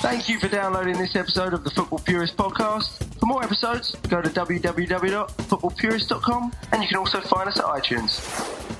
Thank you for downloading this episode of the Football Purist podcast. For more episodes, go to www.footballpurist.com and you can also find us at iTunes.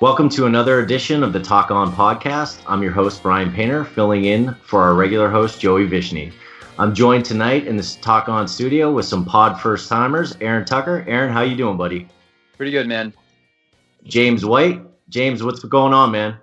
Welcome to another edition of the Talk On podcast. I'm your host, Brian Painter, filling in for our regular host, Joey Vishny. I'm joined tonight in this Talk On studio with some pod first timers, Aaron Tucker. Aaron, how you doing, buddy? Pretty good, man. James White. James, what's going on, man?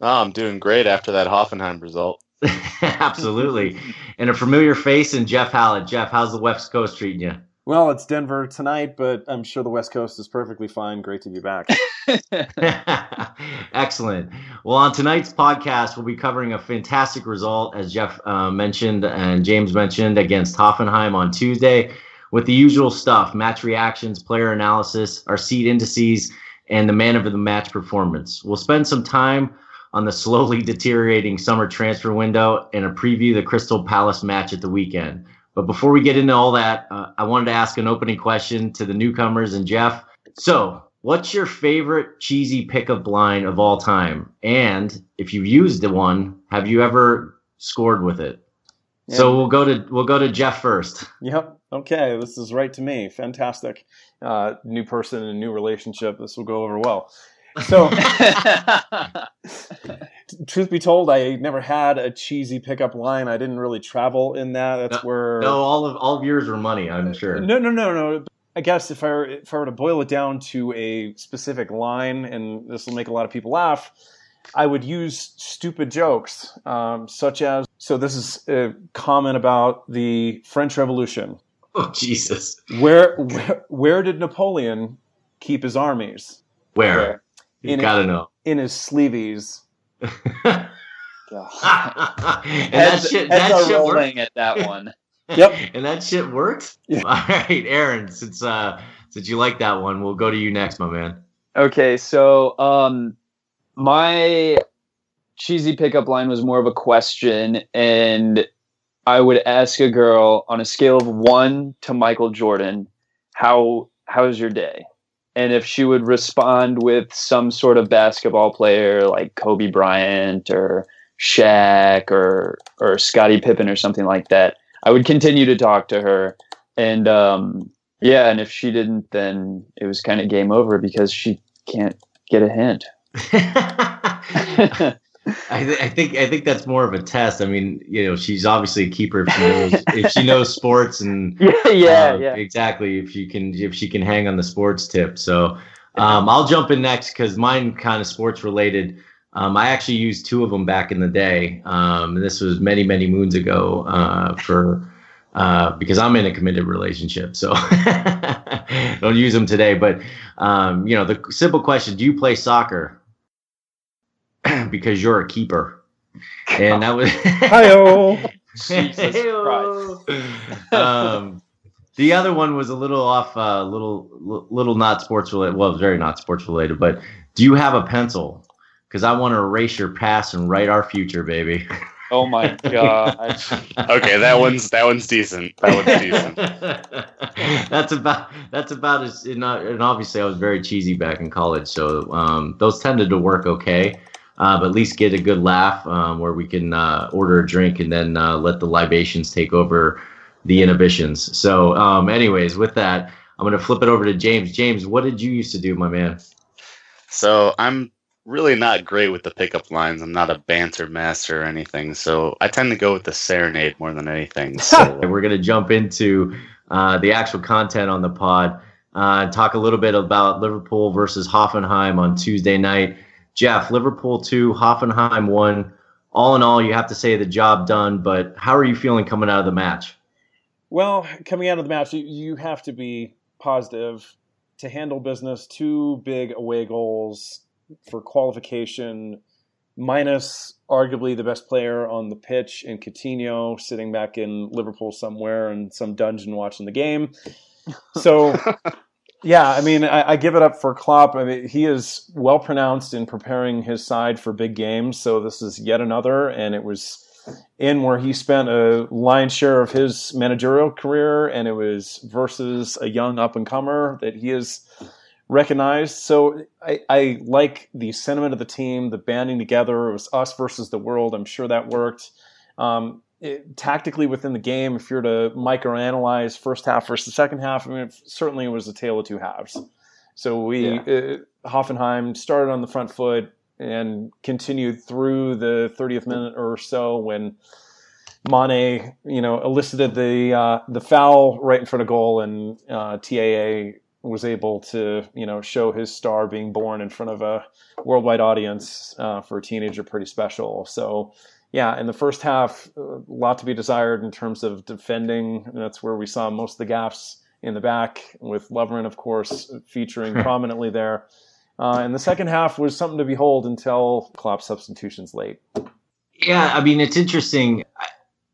Oh, I'm doing great after that Hoffenheim result. Absolutely. and a familiar face in Jeff Hallett. Jeff, how's the West Coast treating you? Well, it's Denver tonight, but I'm sure the West Coast is perfectly fine. Great to be back. Excellent. Well, on tonight's podcast, we'll be covering a fantastic result, as Jeff uh, mentioned and James mentioned, against Hoffenheim on Tuesday, with the usual stuff match reactions, player analysis, our seed indices, and the man of the match performance. We'll spend some time on the slowly deteriorating summer transfer window and a preview of the Crystal Palace match at the weekend. But before we get into all that, uh, I wanted to ask an opening question to the newcomers and Jeff. So, what's your favorite cheesy pickup line of all time? And if you used the one, have you ever scored with it? Yeah. So we'll go to we'll go to Jeff first. Yep. Okay, this is right to me. Fantastic. Uh, new person and new relationship. This will go over well. So, truth be told, I never had a cheesy pickup line. I didn't really travel in that. That's no, where no, all of all of yours were money. I'm sure. No, no, no, no. I guess if I were, if I were to boil it down to a specific line, and this will make a lot of people laugh, I would use stupid jokes, um, such as so. This is a comment about the French Revolution. Oh Jesus! Where where, where did Napoleon keep his armies? Where? where? You in gotta know. In his sleeveys. and that shit, that shit rolling worked. at that one. yep. And that shit worked. Yeah. All right, Aaron. Since uh, since you like that one, we'll go to you next, my man. Okay, so um, my cheesy pickup line was more of a question, and I would ask a girl on a scale of one to Michael Jordan, how how's your day? And if she would respond with some sort of basketball player like Kobe Bryant or Shaq or or Scottie Pippen or something like that, I would continue to talk to her. And um, yeah, and if she didn't, then it was kind of game over because she can't get a hint. I, th- I, think I think that's more of a test. I mean, you know, she's obviously a keeper if she knows, if she knows sports and yeah, yeah, uh, yeah, exactly. If she can if she can hang on the sports tip. So um, I'll jump in next because mine kind of sports related. Um, I actually used two of them back in the day. Um, this was many many moons ago uh, for uh, because I'm in a committed relationship. So don't use them today. But um, you know, the simple question: Do you play soccer? because you're a keeper. And that was um, the other one was a little off, a uh, little little not sports related. Well, very not sports related. But do you have a pencil? Because I want to erase your past and write our future, baby. Oh my god. okay, that one's that one's decent. That one's decent. that's about that's about as and obviously I was very cheesy back in college, so um, those tended to work okay uh, but at least get a good laugh um, where we can uh, order a drink and then uh, let the libations take over the inhibitions. So, um, anyways, with that, I'm going to flip it over to James. James, what did you used to do, my man? So, I'm really not great with the pickup lines. I'm not a banter master or anything. So, I tend to go with the serenade more than anything. So, we're going to jump into uh, the actual content on the pod. Uh, talk a little bit about Liverpool versus Hoffenheim on Tuesday night. Jeff, Liverpool two, Hoffenheim one. All in all, you have to say the job done. But how are you feeling coming out of the match? Well, coming out of the match, you, you have to be positive to handle business. Two big away goals for qualification, minus arguably the best player on the pitch in Coutinho, sitting back in Liverpool somewhere in some dungeon watching the game. So Yeah, I mean, I, I, give it up for Klopp. I mean, he is well pronounced in preparing his side for big games. So this is yet another, and it was in where he spent a lion's share of his managerial career, and it was versus a young up and comer that he is recognized. So I, I, like the sentiment of the team, the banding together. It was us versus the world. I'm sure that worked. Um, it, tactically within the game, if you're to microanalyze first half versus second half, I mean, it certainly it was a tale of two halves. So we yeah. uh, Hoffenheim started on the front foot and continued through the 30th minute or so when Mane, you know, elicited the uh, the foul right in front of goal, and uh, TAA was able to, you know, show his star being born in front of a worldwide audience uh, for a teenager pretty special. So yeah, in the first half, a lot to be desired in terms of defending. That's where we saw most of the gaps in the back, with Lovren, of course, featuring prominently there. Uh, and the second half was something to behold until Klopp substitutions late. Yeah, I mean, it's interesting.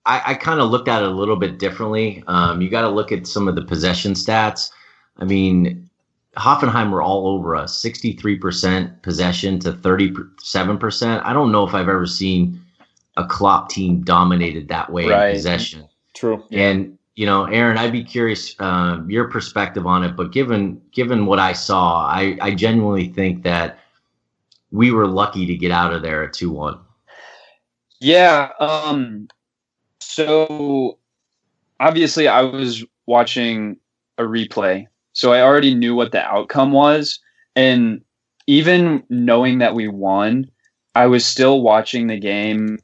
I, I kind of looked at it a little bit differently. Um, you got to look at some of the possession stats. I mean, Hoffenheim were all over us 63% possession to 37%. I don't know if I've ever seen a Klopp team dominated that way right. in possession. True. And you know, Aaron, I'd be curious uh, your perspective on it. But given given what I saw, I I genuinely think that we were lucky to get out of there at two one. Yeah. Um. So obviously, I was watching a replay, so I already knew what the outcome was, and even knowing that we won, I was still watching the game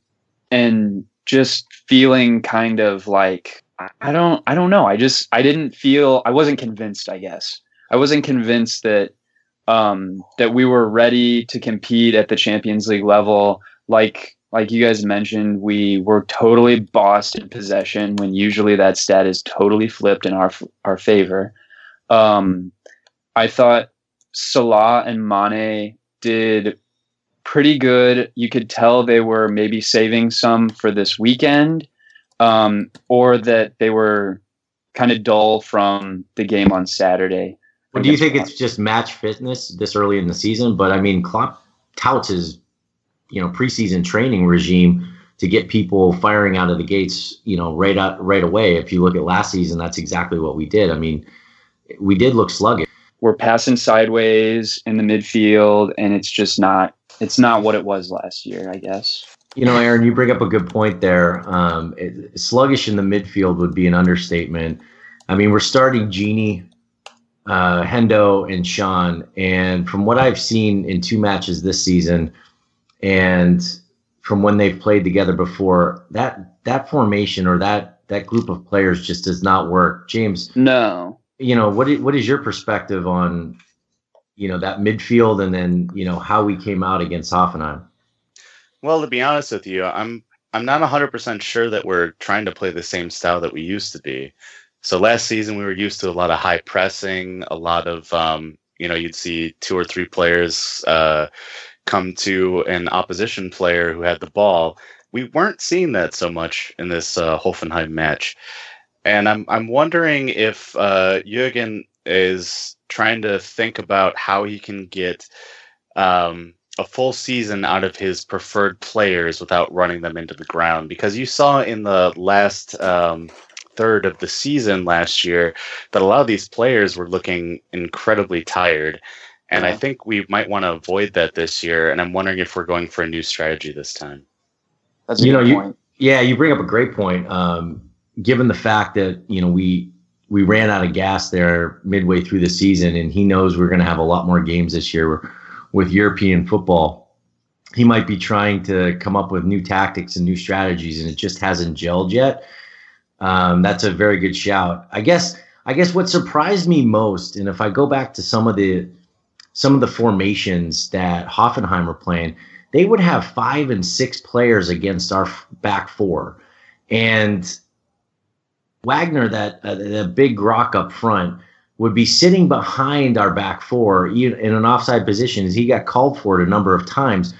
and just feeling kind of like I don't I don't know. I just I didn't feel I wasn't convinced, I guess. I wasn't convinced that um that we were ready to compete at the Champions League level like like you guys mentioned, we were totally bossed in possession when usually that stat is totally flipped in our our favor. Um, I thought Salah and Mane did pretty good. You could tell they were maybe saving some for this weekend, um, or that they were kind of dull from the game on Saturday. Well, do you think it's just match fitness this early in the season? But I mean, Klopp touts his, you know, preseason training regime to get people firing out of the gates, you know, right out, right away. If you look at last season, that's exactly what we did. I mean, we did look sluggish. We're passing sideways in the midfield, and it's just not it's not what it was last year, I guess. You know, Aaron, you bring up a good point there. Um, it, sluggish in the midfield would be an understatement. I mean, we're starting Gini, uh, Hendo, and Sean, and from what I've seen in two matches this season, and from when they've played together before, that that formation or that that group of players just does not work. James, no. You know what? Is, what is your perspective on you know that midfield and then you know how we came out against Hoffenheim. Well, to be honest with you, I'm I'm not 100% sure that we're trying to play the same style that we used to be. So last season we were used to a lot of high pressing, a lot of um, you know you'd see two or three players uh, come to an opposition player who had the ball. We weren't seeing that so much in this uh, Hoffenheim match, and I'm I'm wondering if uh, Jurgen is trying to think about how he can get um, a full season out of his preferred players without running them into the ground. Because you saw in the last um, third of the season last year that a lot of these players were looking incredibly tired. And I think we might want to avoid that this year. And I'm wondering if we're going for a new strategy this time. That's you know, you, yeah, you bring up a great point. Um, given the fact that you know we we ran out of gas there midway through the season, and he knows we're going to have a lot more games this year with European football. He might be trying to come up with new tactics and new strategies, and it just hasn't gelled yet. Um, that's a very good shout. I guess. I guess what surprised me most, and if I go back to some of the some of the formations that Hoffenheim were playing, they would have five and six players against our back four, and Wagner, that uh, the big rock up front, would be sitting behind our back four in an offside position as he got called for it a number of times.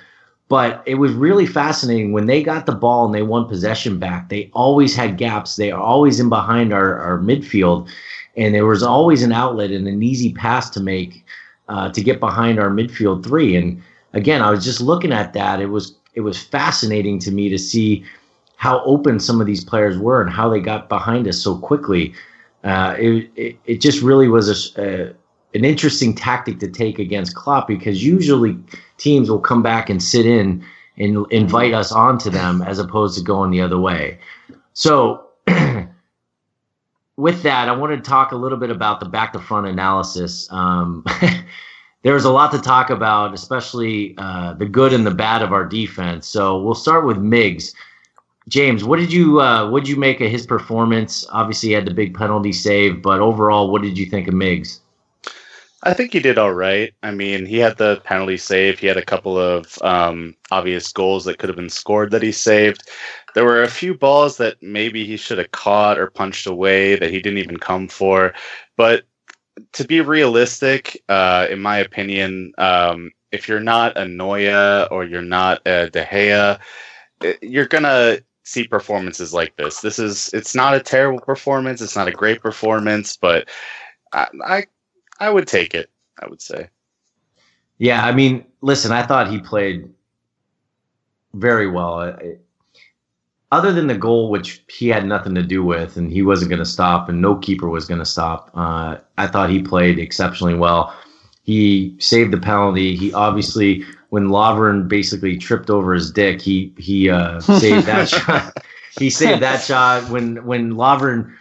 But it was really fascinating when they got the ball and they won possession back. They always had gaps. They are always in behind our, our midfield. and there was always an outlet and an easy pass to make uh, to get behind our midfield three. And again, I was just looking at that. It was it was fascinating to me to see how open some of these players were and how they got behind us so quickly. Uh, it, it, it just really was a, a, an interesting tactic to take against Klopp because usually teams will come back and sit in and invite us onto them as opposed to going the other way. So, with that, I wanted to talk a little bit about the back to front analysis. Um, there's a lot to talk about, especially uh, the good and the bad of our defense. So we'll start with Miggs. James, what did you uh, what did you make of his performance? Obviously, he had the big penalty save, but overall, what did you think of Miggs? I think he did all right. I mean, he had the penalty save. He had a couple of um, obvious goals that could have been scored that he saved. There were a few balls that maybe he should have caught or punched away that he didn't even come for. But to be realistic, uh, in my opinion, um, if you're not a Neuer or you're not a De Gea, eh, you're gonna see performances like this. This is it's not a terrible performance. It's not a great performance, but I, I I would take it. I would say. Yeah, I mean, listen, I thought he played very well. Other than the goal, which he had nothing to do with, and he wasn't going to stop, and no keeper was going to stop. Uh, I thought he played exceptionally well. He saved the penalty. He obviously, when Lovren basically tripped over his dick, he he uh, saved that shot. He saved that shot when when Lovren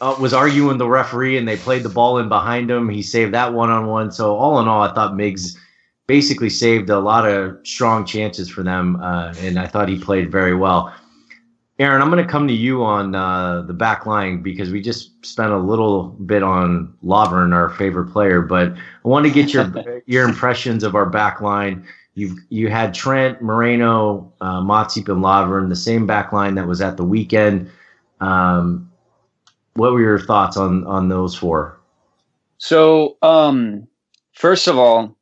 uh, was arguing the referee and they played the ball in behind him. He saved that one on one. So all in all, I thought Miggs basically saved a lot of strong chances for them, uh, and I thought he played very well. Aaron, I'm going to come to you on uh, the back line because we just spent a little bit on Lovren, our favorite player, but I want to get your your impressions of our back line. You you had Trent, Moreno, uh, Matip, and Lovren, the same back line that was at the weekend. Um, what were your thoughts on on those four? So, um, first of all,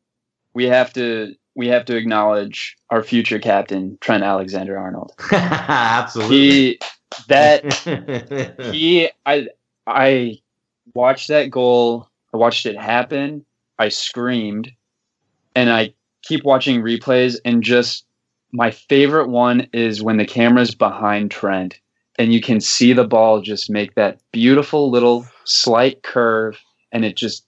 we have to we have to acknowledge our future captain Trent Alexander Arnold. Absolutely. He that he I I watched that goal. I watched it happen. I screamed, and I keep watching replays. And just my favorite one is when the camera's behind Trent and you can see the ball just make that beautiful little slight curve and it just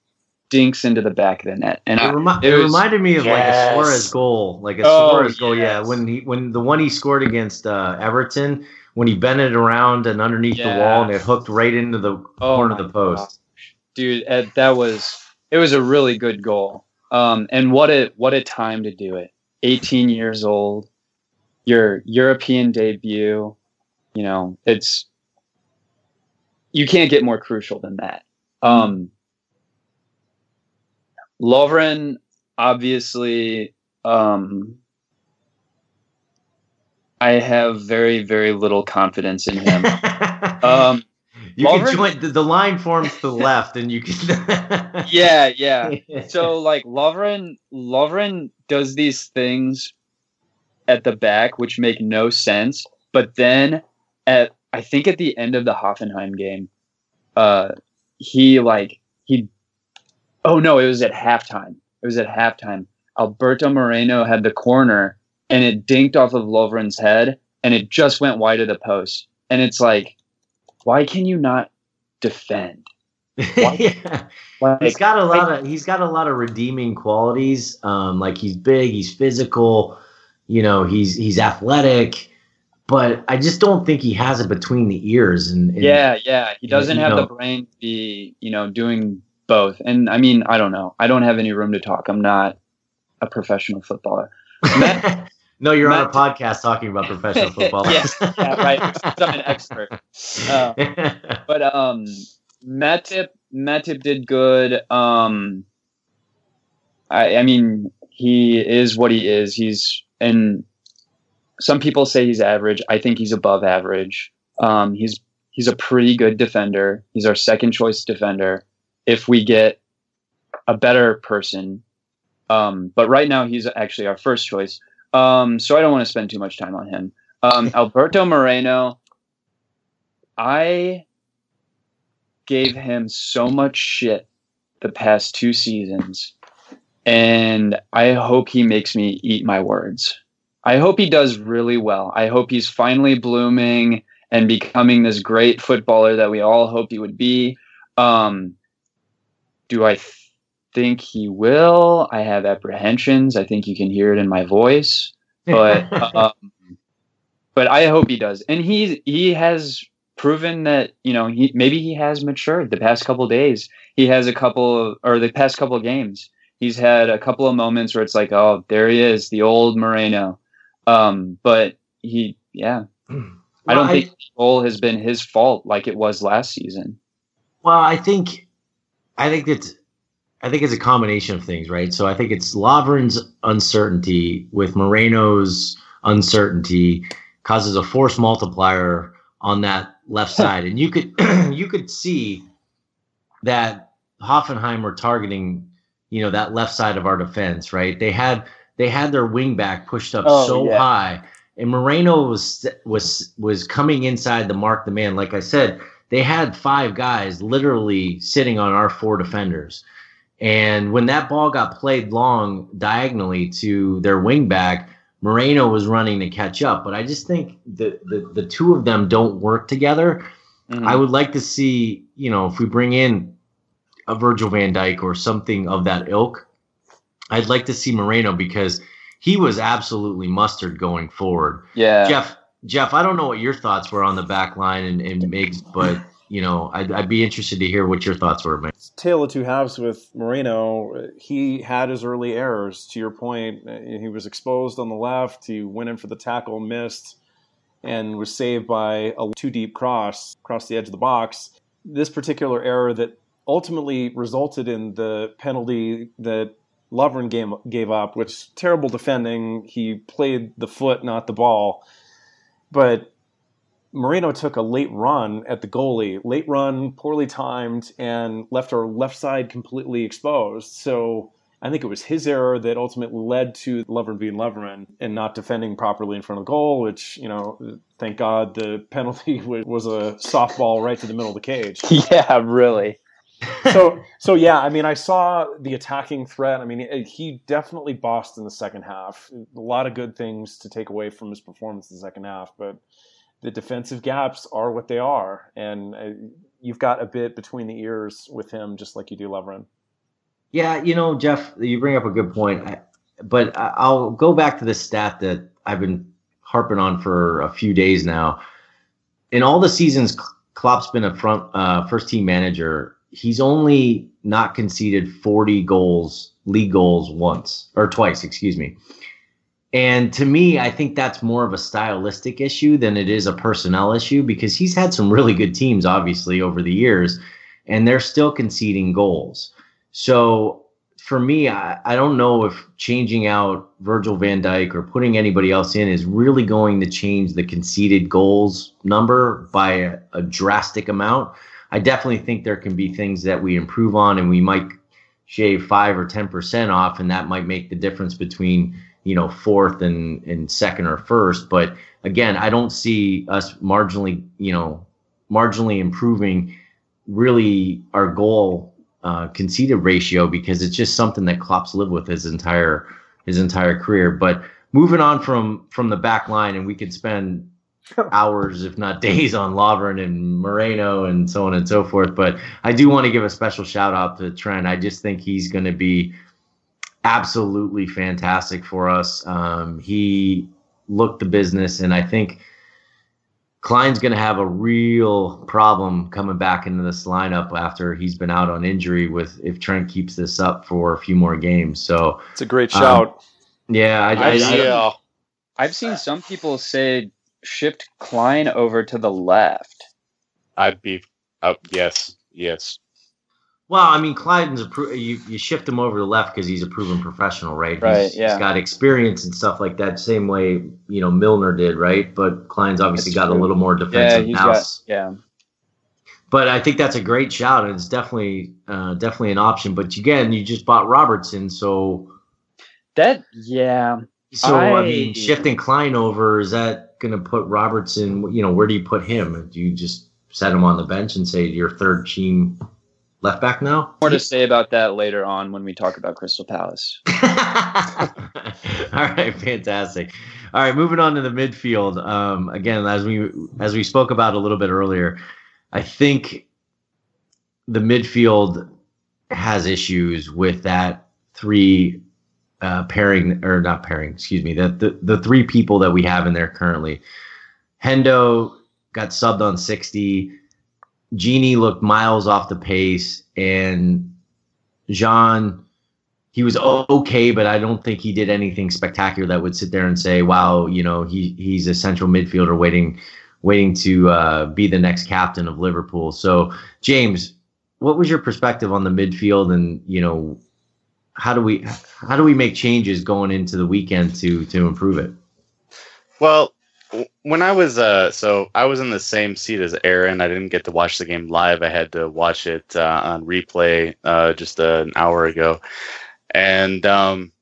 dinks into the back of the net. And it, remi- it, it was, reminded me of yes. like a Suarez goal, like a oh, Suarez goal. Yes. Yeah, when he when the one he scored against uh, Everton, when he bent it around and underneath yeah. the wall and it hooked right into the oh corner of the post. Gosh. Dude, Ed, that was it was a really good goal. Um, and what a what a time to do it. 18 years old, your European debut you know, it's you can't get more crucial than that. Um, Lovren, obviously, um, I have very, very little confidence in him. um, you can join the, the line forms to the left, and you can. yeah, yeah. So like Lovren, Lovren does these things at the back which make no sense, but then at I think at the end of the Hoffenheim game, uh, he like he, oh no, it was at halftime. It was at halftime. Alberto Moreno had the corner and it dinked off of Lovren's head and it just went wide of the post. And it's like, why can you not defend? yeah. Like, he's got a lot of he's got a lot of redeeming qualities. Um, like he's big, he's physical, you know, he's he's athletic but I just don't think he has it between the ears. And, and yeah, yeah, he doesn't have know. the brain to be, you know, doing both. And I mean, I don't know. I don't have any room to talk. I'm not a professional footballer. Matt, no, you're Matt, on a podcast talking about professional football. yeah, yeah, right. I'm an expert. Uh, but um, Matip, Matip did good. Um, I, I mean, he is what he is. He's and some people say he's average. I think he's above average. Um, he's he's a pretty good defender. He's our second choice defender. If we get a better person, um, but right now he's actually our first choice. Um, so I don't want to spend too much time on him. Um, Alberto Moreno, I gave him so much shit the past two seasons, and I hope he makes me eat my words. I hope he does really well. I hope he's finally blooming and becoming this great footballer that we all hoped he would be. Um, do I th- think he will? I have apprehensions. I think you can hear it in my voice, but um, but I hope he does. And he he has proven that you know he maybe he has matured the past couple days. He has a couple of, or the past couple of games. He's had a couple of moments where it's like, oh, there he is, the old Moreno. Um, but he, yeah, I don't Well, think the goal has been his fault like it was last season. Well, I think, I think it's, I think it's a combination of things, right? So I think it's Lovren's uncertainty with Moreno's uncertainty causes a force multiplier on that left side, and you could you could see that Hoffenheim were targeting, you know, that left side of our defense, right? They had they had their wing back pushed up Oh, so yeah. high, and Moreno was was was coming inside to mark the man. Like I said, they had five guys literally sitting on our four defenders. And when that ball got played long diagonally to their wing back, Moreno was running to catch up. But I just think the, the, the two of them don't work together. Mhm. I would like to see, you know, if we bring in a Virgil van Dijk or something of that ilk, I'd like to see Moreno because he was absolutely mustard going forward. yeah. Jeff, Jeff, I don't know what your thoughts were on the back line and, and Miggs, but you know, I'd, I'd be interested to hear what your thoughts were, man. tale of two halves with Moreno. He had his early errors. To your point, he was exposed on the left. He went in for the tackle, missed, and was saved by a too deep cross across the edge of the box. This particular error that ultimately resulted in the penalty that Lovren gave, gave up, which terrible defending. He played the foot, not the ball. But Moreno took a late run at the goalie, late run, poorly timed, and left our left side completely exposed. So I think it was his error that ultimately led to Lovren being Lovren and not defending properly in front of the goal, which, you know, thank God the penalty was a softball right to the middle of the cage yeah, really. so so yeah i mean i saw the attacking threat i mean he- he definitely bossed in the second half a lot of good things to take away from his performance in the second half but the defensive gaps are what they are and uh, you've got a bit between the ears with him just like you do Lovren. Yeah, you know, Jeff, you bring up a good point, I, but I'll go back to the stat that I've been harping on for a few days now. In all the seasons Klopp's been a front uh, first team manager, he's only not conceded 40 goals, league goals once or twice, excuse me. And to me, I think that's more of a stylistic issue than it is a personnel issue because he's had some really good teams, obviously, over the years, and they're still conceding goals. So for me, I, I don't know if changing out Virgil van Dijk or putting anybody else in is really going to change the conceded goals number by a, a drastic amount. I definitely think there can be things that we improve on and we might shave five or ten percent off, and that might make the difference between you know fourth and, and second or first. But again, I don't see us marginally, you know, marginally improving really our goal uh, conceded ratio because it's just something that Klopp's lived with his entire his entire career. But moving on from from the back line, and we could spend hours, if not days, on Lovren and Moreno and so on and so forth. But I do want to give a special shout out to Trent. I just think he's going to be absolutely fantastic for us. Um, he looked the business, and I think Clyne's going to have a real problem coming back into this lineup after he's been out on injury. With if Trent keeps this up for a few more games, so It's a great Um, shout. yeah, I, I, I, I- yeah. I've seen some people say shift Klein over to the left. I'd be. Uh, yes, yes. Well, I mean, Clyden's a pro- you you shift him over to the left because he's a proven professional, right? Right, He's, yeah. He's got experience and stuff like that, same way you know Milner did, right? But Clyne's obviously That's got a little more defensive he's house. got yeah. But I think that's a great shout, and it's definitely uh, definitely an option. But again, you just bought Robertson, so That yeah. so I, I- mean, shifting Klein over is that going to put Robertson? You know, where do you put him? Do you just set him on the bench and say your third team left back now. More to say about that later on when we talk about Crystal Palace. All right, fantastic. All right, moving on to the midfield. Um, again, as we as we spoke about a little bit earlier, I think the midfield has issues with that three uh, pairing or not pairing, excuse me, that the the three people that we have in there currently. Hendo got subbed on 60. Gini looked miles off the pace, and Jean, he was okay, but I don't think he did anything spectacular that would sit there and say, "Wow, you know, he he's a central midfielder waiting, waiting to uh, be the next captain of Liverpool." So, James, what was your perspective on the midfield, and you know, how do we how do we make changes going into the weekend to to improve it? Well, when I was uh, so I was in the same seat as Aaron. I didn't get to watch the game live. I had to watch it uh, on replay uh, just an hour ago, and um,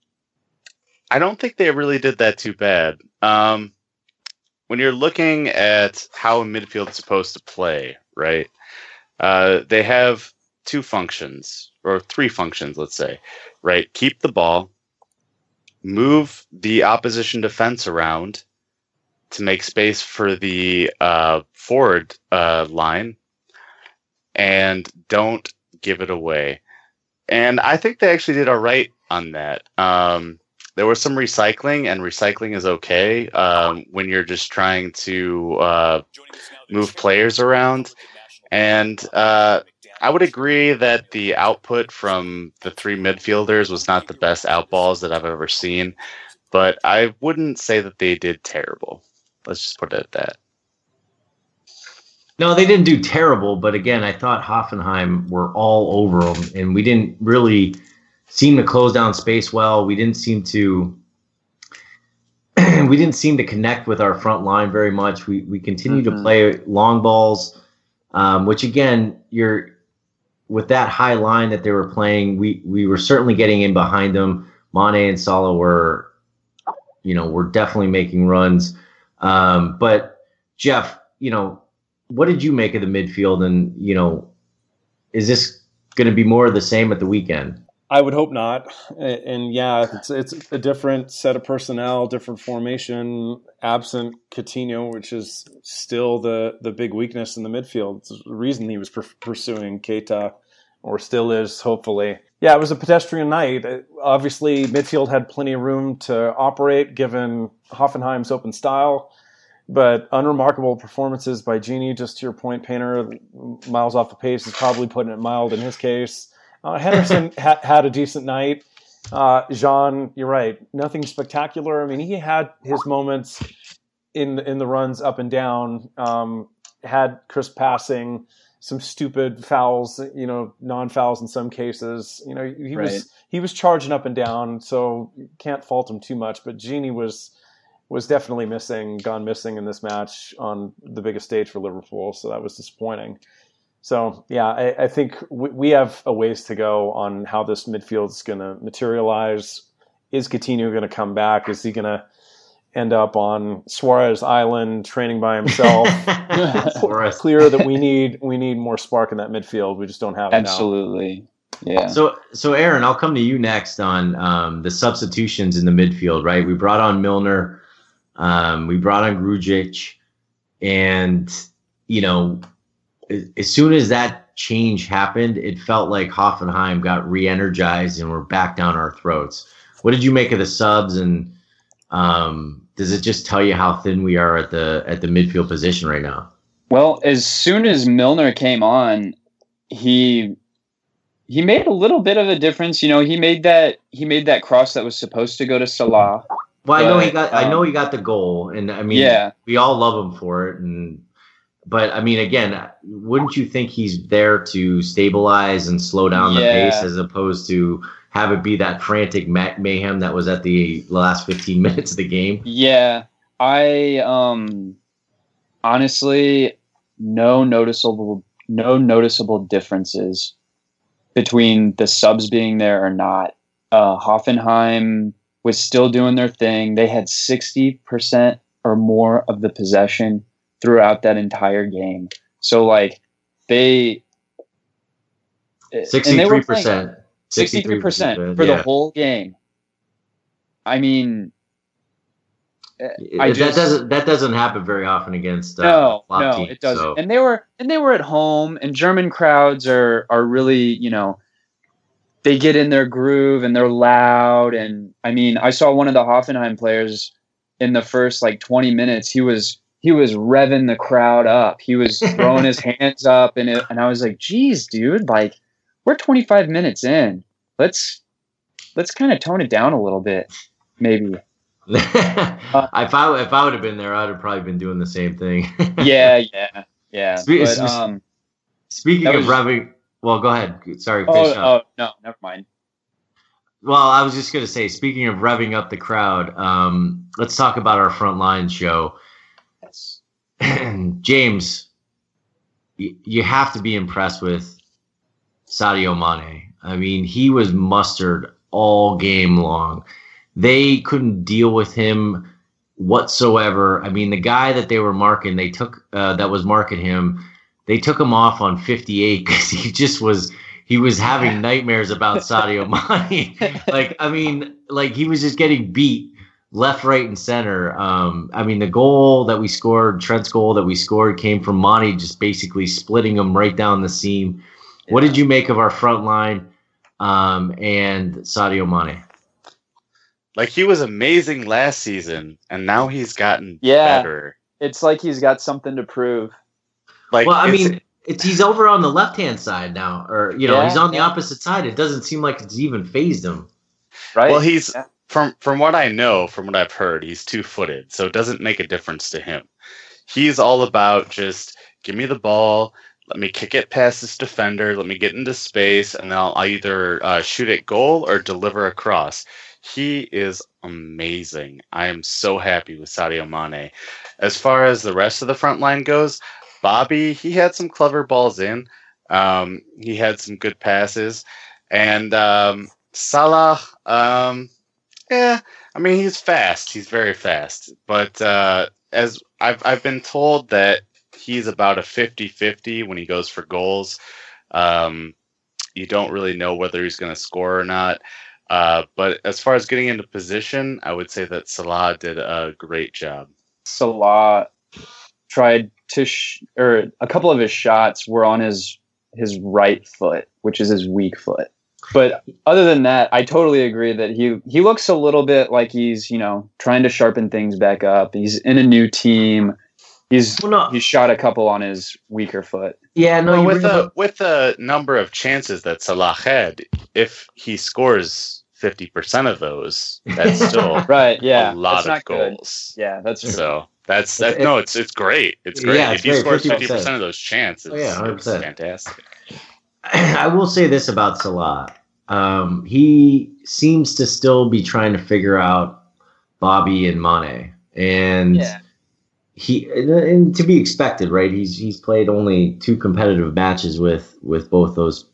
I don't think they really did that too bad. Um, when you're looking at how a midfield is supposed to play, right? Uh, they have two functions or three functions, let's say, right? Keep the ball, move the opposition defense around to make space for the uh, forward uh, line and don't give it away. And I think they actually did all right on that. Um, there was some recycling, and recycling is okay um, when you're just trying to uh, move players around. And uh, I would agree that the output from the three midfielders was not the best outballs that I've ever seen, but I wouldn't say that they did terrible. Let's just put it at that. No, they didn't do terrible, but again, I thought Hoffenheim were all over them, and we didn't really seem to close down space well. We didn't seem to we didn't seem to connect with our front line very much. We we continued mm-hmm. to play long balls, um, which again, you're with that high line that they were playing. We we were certainly getting in behind them. Mane and Salah were, you know, were definitely making runs. Um, but Jeff, you know, what did you make of the midfield? And you know, is this going to be more of the same at the weekend? I would hope not. And yeah, it's it's a different set of personnel, different formation, absent Coutinho, which is still the the big weakness in the midfield. It's the reason he was pursuing Keita, or still is, hopefully. Yeah, it was a pedestrian night. Obviously, midfield had plenty of room to operate given Hoffenheim's open style, but unremarkable performances by Gini. Just to your point, Painter, miles off the pace is probably putting it mild in his case. Uh, Henderson ha- had a decent night. Uh, Jean, you're right. Nothing spectacular. I mean, he had his moments in in the runs up and down. Um, had crisp passing some stupid fouls, you know, non fouls in some cases. You know, he right. was he was charging up and down, so you can't fault him too much. But Gini was was definitely missing, gone missing in this match on the biggest stage for Liverpool, so that was disappointing. So yeah, I, I think we, we have a ways to go on how this midfield is going to materialize. Is Coutinho going to come back? Is he going to end up on Suarez Island training by himself. It's clear that we need we need more spark in that midfield. We just don't have it Absolutely. Yeah. So so Aaron, I'll come to you next on um, the substitutions in the midfield. Right, we brought on Milner, um, we brought on Grujic, and you know, as soon as that change happened, it felt like Hoffenheim got re-energized and we're back down our throats. What did you make of the subs and um, does it just tell you how thin we are at the at the midfield position right now? Well, as soon as Milner came on, he he made a little bit of a difference. You know, he made that he made that cross that was supposed to go to Salah. Well, but, I know he got um, I know he got the goal, and I mean, yeah, we all love him for it. And but I mean, again, wouldn't you think he's there to stabilize and slow down the yeah. pace as opposed to have it be that frantic mayhem that was at the last 15 minutes of the game. Yeah, I um honestly no noticeable no noticeable differences between the subs being there or not. Uh, Hoffenheim was still doing their thing. They had 60% or more of the possession throughout that entire game. So like they and they Sixty-three were playing- percent. 63% for the whole game. I mean, I that doesn't that doesn't happen very often against uh, no, no, teams, it doesn't. so- And they were and they were at home, and German crowds are are really you know they get in their groove and they're loud. And I mean, I saw one of the Hoffenheim players in the first like 20 minutes. He was he was revving the crowd up. He was throwing his hands up, and it, and I was like, "Geez, dude, like we're 25 minutes in. Let's let's kind of tone it down a little bit, maybe." if I if I would have been there, I'd have probably been doing the same thing. Yeah, yeah, yeah. Spe- But, um, Speaking of was- revving, well, go ahead. Sorry, oh, oh no, never mind. Well, I was just gonna say, speaking of revving up the crowd, um, let's talk about our front line show. Yes. James, y- you have to be impressed with Sadio Mane. I mean, he was mustered all game long. They couldn't deal with him whatsoever. I mean, the guy that they were marking, they took uh, that was marking him. They took him off on 58 because he just was he was having nightmares about Sadio Mane. like, I mean, like he was just getting beat left, right, and center. Um, I mean, the goal that we scored, Trent's goal that we scored, came from Monty just basically splitting him right down the seam. What did you make of our front line um, and Sadio Mane? Like he was amazing last season, and now he's gotten Yeah. better. It's like he's got something to prove. Like well, I mean, it's he's over on the left hand side now, or you know, Yeah, he's on the yeah. opposite side. It doesn't seem like it's even phased him. Right? well, he's Yeah. from from what I know, from what I've heard, he's two footed, so it doesn't make a difference to him. He's all about just give me the ball, let me kick it past this defender, let me get into space, and then I'll either uh, shoot at goal or deliver across. He is amazing. I am so happy with Sadio Mane. As far as the rest of the front line goes, Bobby, he had some clever balls in. Um, he had some good passes. And um, Salah, um, yeah, I mean, he's fast. He's very fast. But uh, as I've, I've been told that he's about a 50 50 when he goes for goals. Um, you don't really know whether he's going to score or not. Uh, but as far as getting into position, I would say that Salah did a great job. Salah tried to, sh- or a couple of his shots were on his his right foot, which is his weak foot. But other than that, I totally agree that he he looks a little bit like he's you know trying to sharpen things back up. He's in a new team. He's Well, no, he's shot a couple on his weaker foot. yeah, no, Well, with bring the up- with the number of chances that Salah had, if he scores fifty percent of those, that's still Right? Yeah, a lot that's of not good. goals. Yeah, that's true. So that's that. It- no, it's it's great. It's great. Yeah, if it's he great, scores 50%. fifty percent of those chances, Oh, yeah, it's 100%. fantastic. I will say this about Salah. Um, he seems to still be trying to figure out Bobby and Mane, and Yeah. he and, and to be expected, right? He's he's played only two competitive matches with with both those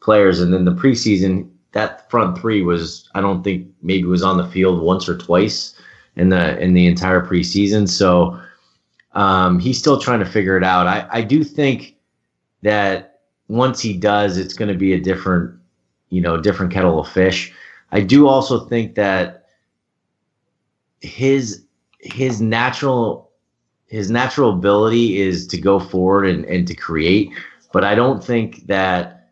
players, and then the preseason that front three was I don't think maybe was on the field once or twice in the in the entire preseason. So um, he's still trying to figure it out. I I do think that once he does, it's going to be a different, you know, different kettle of fish. I do also think that his his natural his natural ability is to go forward and, and to create, but I don't think that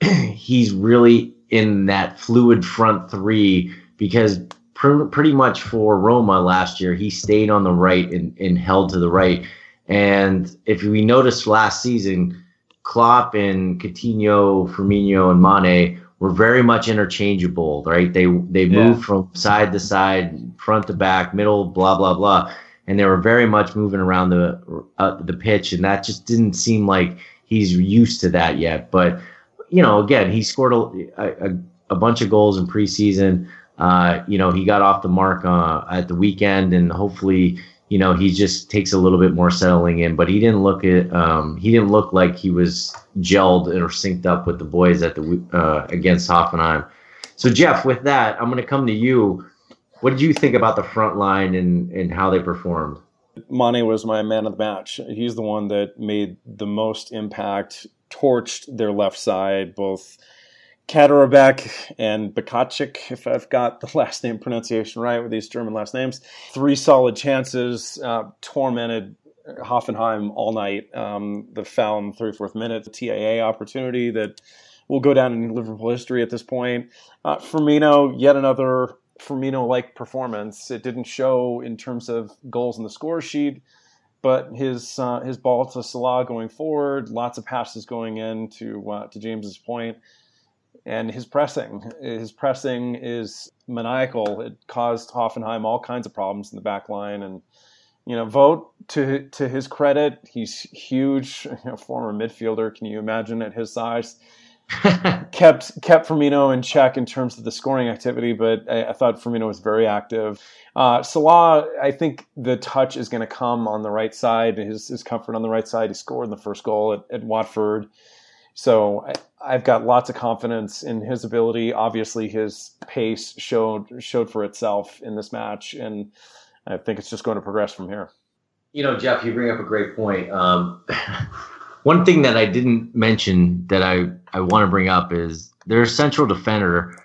he's really in that fluid front three because pr- pretty much for Roma last year, he stayed on the right and, and held to the right. And if we noticed last season, Klopp and Coutinho, Firmino, and Mane were very much interchangeable, right? They they Yeah. moved from side to side, front to back, middle, blah blah blah, and they were very much moving around the uh, the pitch, and that just didn't seem like he's used to that yet. But you know, again, he scored a a, a bunch of goals in preseason. Uh, you know, he got off the mark uh, at the weekend, and hopefully, you know, he just takes a little bit more settling in. But he didn't look at um, he didn't look like he was gelled or synced up with the boys at the uh, against Hoffenheim. So Jeff, with that, I'm going to come to you. What did you think about the front line and and how they performed? Mane was my man of the match. He's the one that made the most impact, torched their left side, both Kaderabek and Bakacic, if I've got the last name pronunciation right with these German last names. Three solid chances, uh, tormented Hoffenheim all night. Um, the foul in the 34th minute, the TAA opportunity that will go down in Liverpool history at this point. Uh, Firmino, yet another Firmino-like performance. It didn't show in terms of goals in the score sheet, but his uh, his ball to Salah going forward, lots of passes going in to uh, to James's point, and his pressing. His pressing is maniacal. It caused Hoffenheim all kinds of problems in the back line, and you know, Vogt to to his credit, he's huge, you know, former midfielder. Can you imagine at his size? kept kept Firmino in check in terms of the scoring activity, but I, I thought Firmino was very active. Uh, Salah, I think the touch is going to come on the right side. His his comfort on the right side. He scored in the first goal at, at Watford, so I, have got lots of confidence in his ability. Obviously, his pace showed showed for itself in this match, and I think it's just going to progress from here. You know, Jeff, you bring up a great point. Um, one thing that I didn't mention that I, I want to bring up is their central defender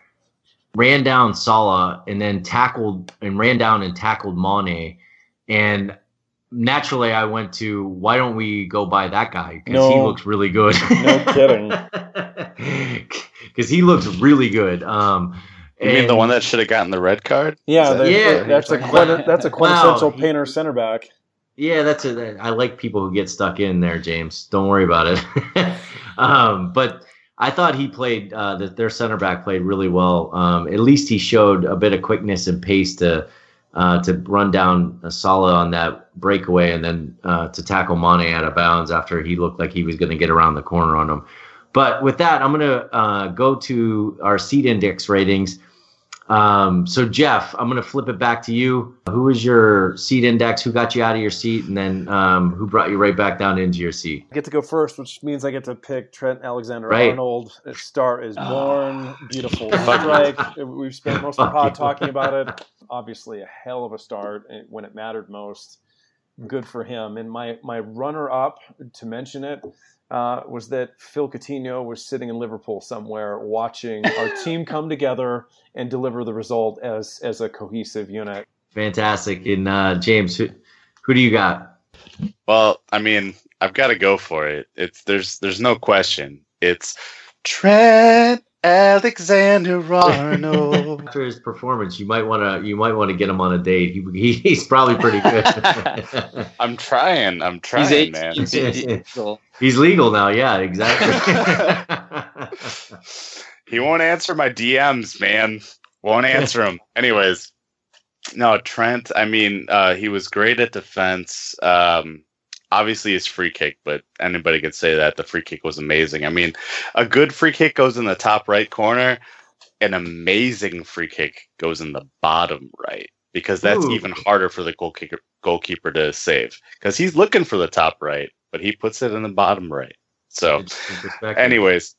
ran down Salah and then tackled and ran down and tackled Mane. And naturally, I went to why don't we go buy that guy because no, he looks really good. no kidding. Because he looks really good. Um, you mean the one that should have gotten the red card? Yeah, that, yeah. That's a that's a quintessential wow. painter center back. Yeah, that's a. I like people who get stuck in there, James. Don't worry about it. um, but I thought he played uh, that their center back played really well. Um, at least he showed a bit of quickness and pace to uh, to run down Salah on that breakaway and then uh, to tackle Mane out of bounds after he looked like he was going to get around the corner on him. But with that, I'm going to uh, go to our seed index ratings. Um, so Jeff, I'm going to flip it back to you. Who was your seat index? Who got you out of your seat, and then um, who brought you right back down into your seat? I get to go first, which means I get to pick Trent Alexander-Arnold. Right. Star is born. Beautiful strike. We've spent most of the pod talking about it. Obviously, a hell of a start when it mattered most. Good for him. And my my runner up to mention it uh, was that Phil Coutinho was sitting in Liverpool somewhere watching our team come together and deliver the result as as a cohesive unit. Fantastic. And uh, James, who, who do you got? Well, I mean, I've got to go for it. It's there's there's no question. It's Trent Alexander Arnold. After his performance, you might want to you might want to get him on a date. He, he he's probably pretty good. I'm trying. I'm trying, he's 18, man. He's legal. he's legal now. Yeah, exactly. he won't answer my DMs, man. Won't answer them. Anyways, no, Trent. I mean, uh, he was great at defense. Um, obviously his free kick, but anybody could say that the free kick was amazing. I mean, a good free kick goes in the top right corner, an amazing free kick goes in the bottom right because that's Ooh. even harder for the goalkeeper goalkeeper to save because he's looking for the top right, but he puts it in the bottom right. So, anyways,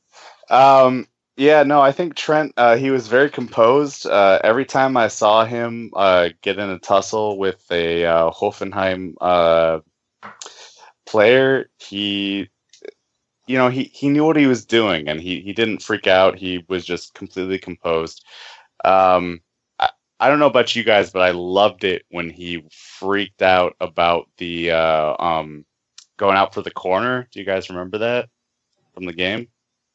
um, yeah, no, I think Trent. Uh, he was very composed. Uh, every time I saw him uh, get in a tussle with a uh, Hoffenheim uh, player, he you know, he, he knew what he was doing and he, he didn't freak out. He was just completely composed. Um, I, I don't know about you guys, but I loved it when he freaked out about the uh, um, going out for the corner. Do you guys remember that from the game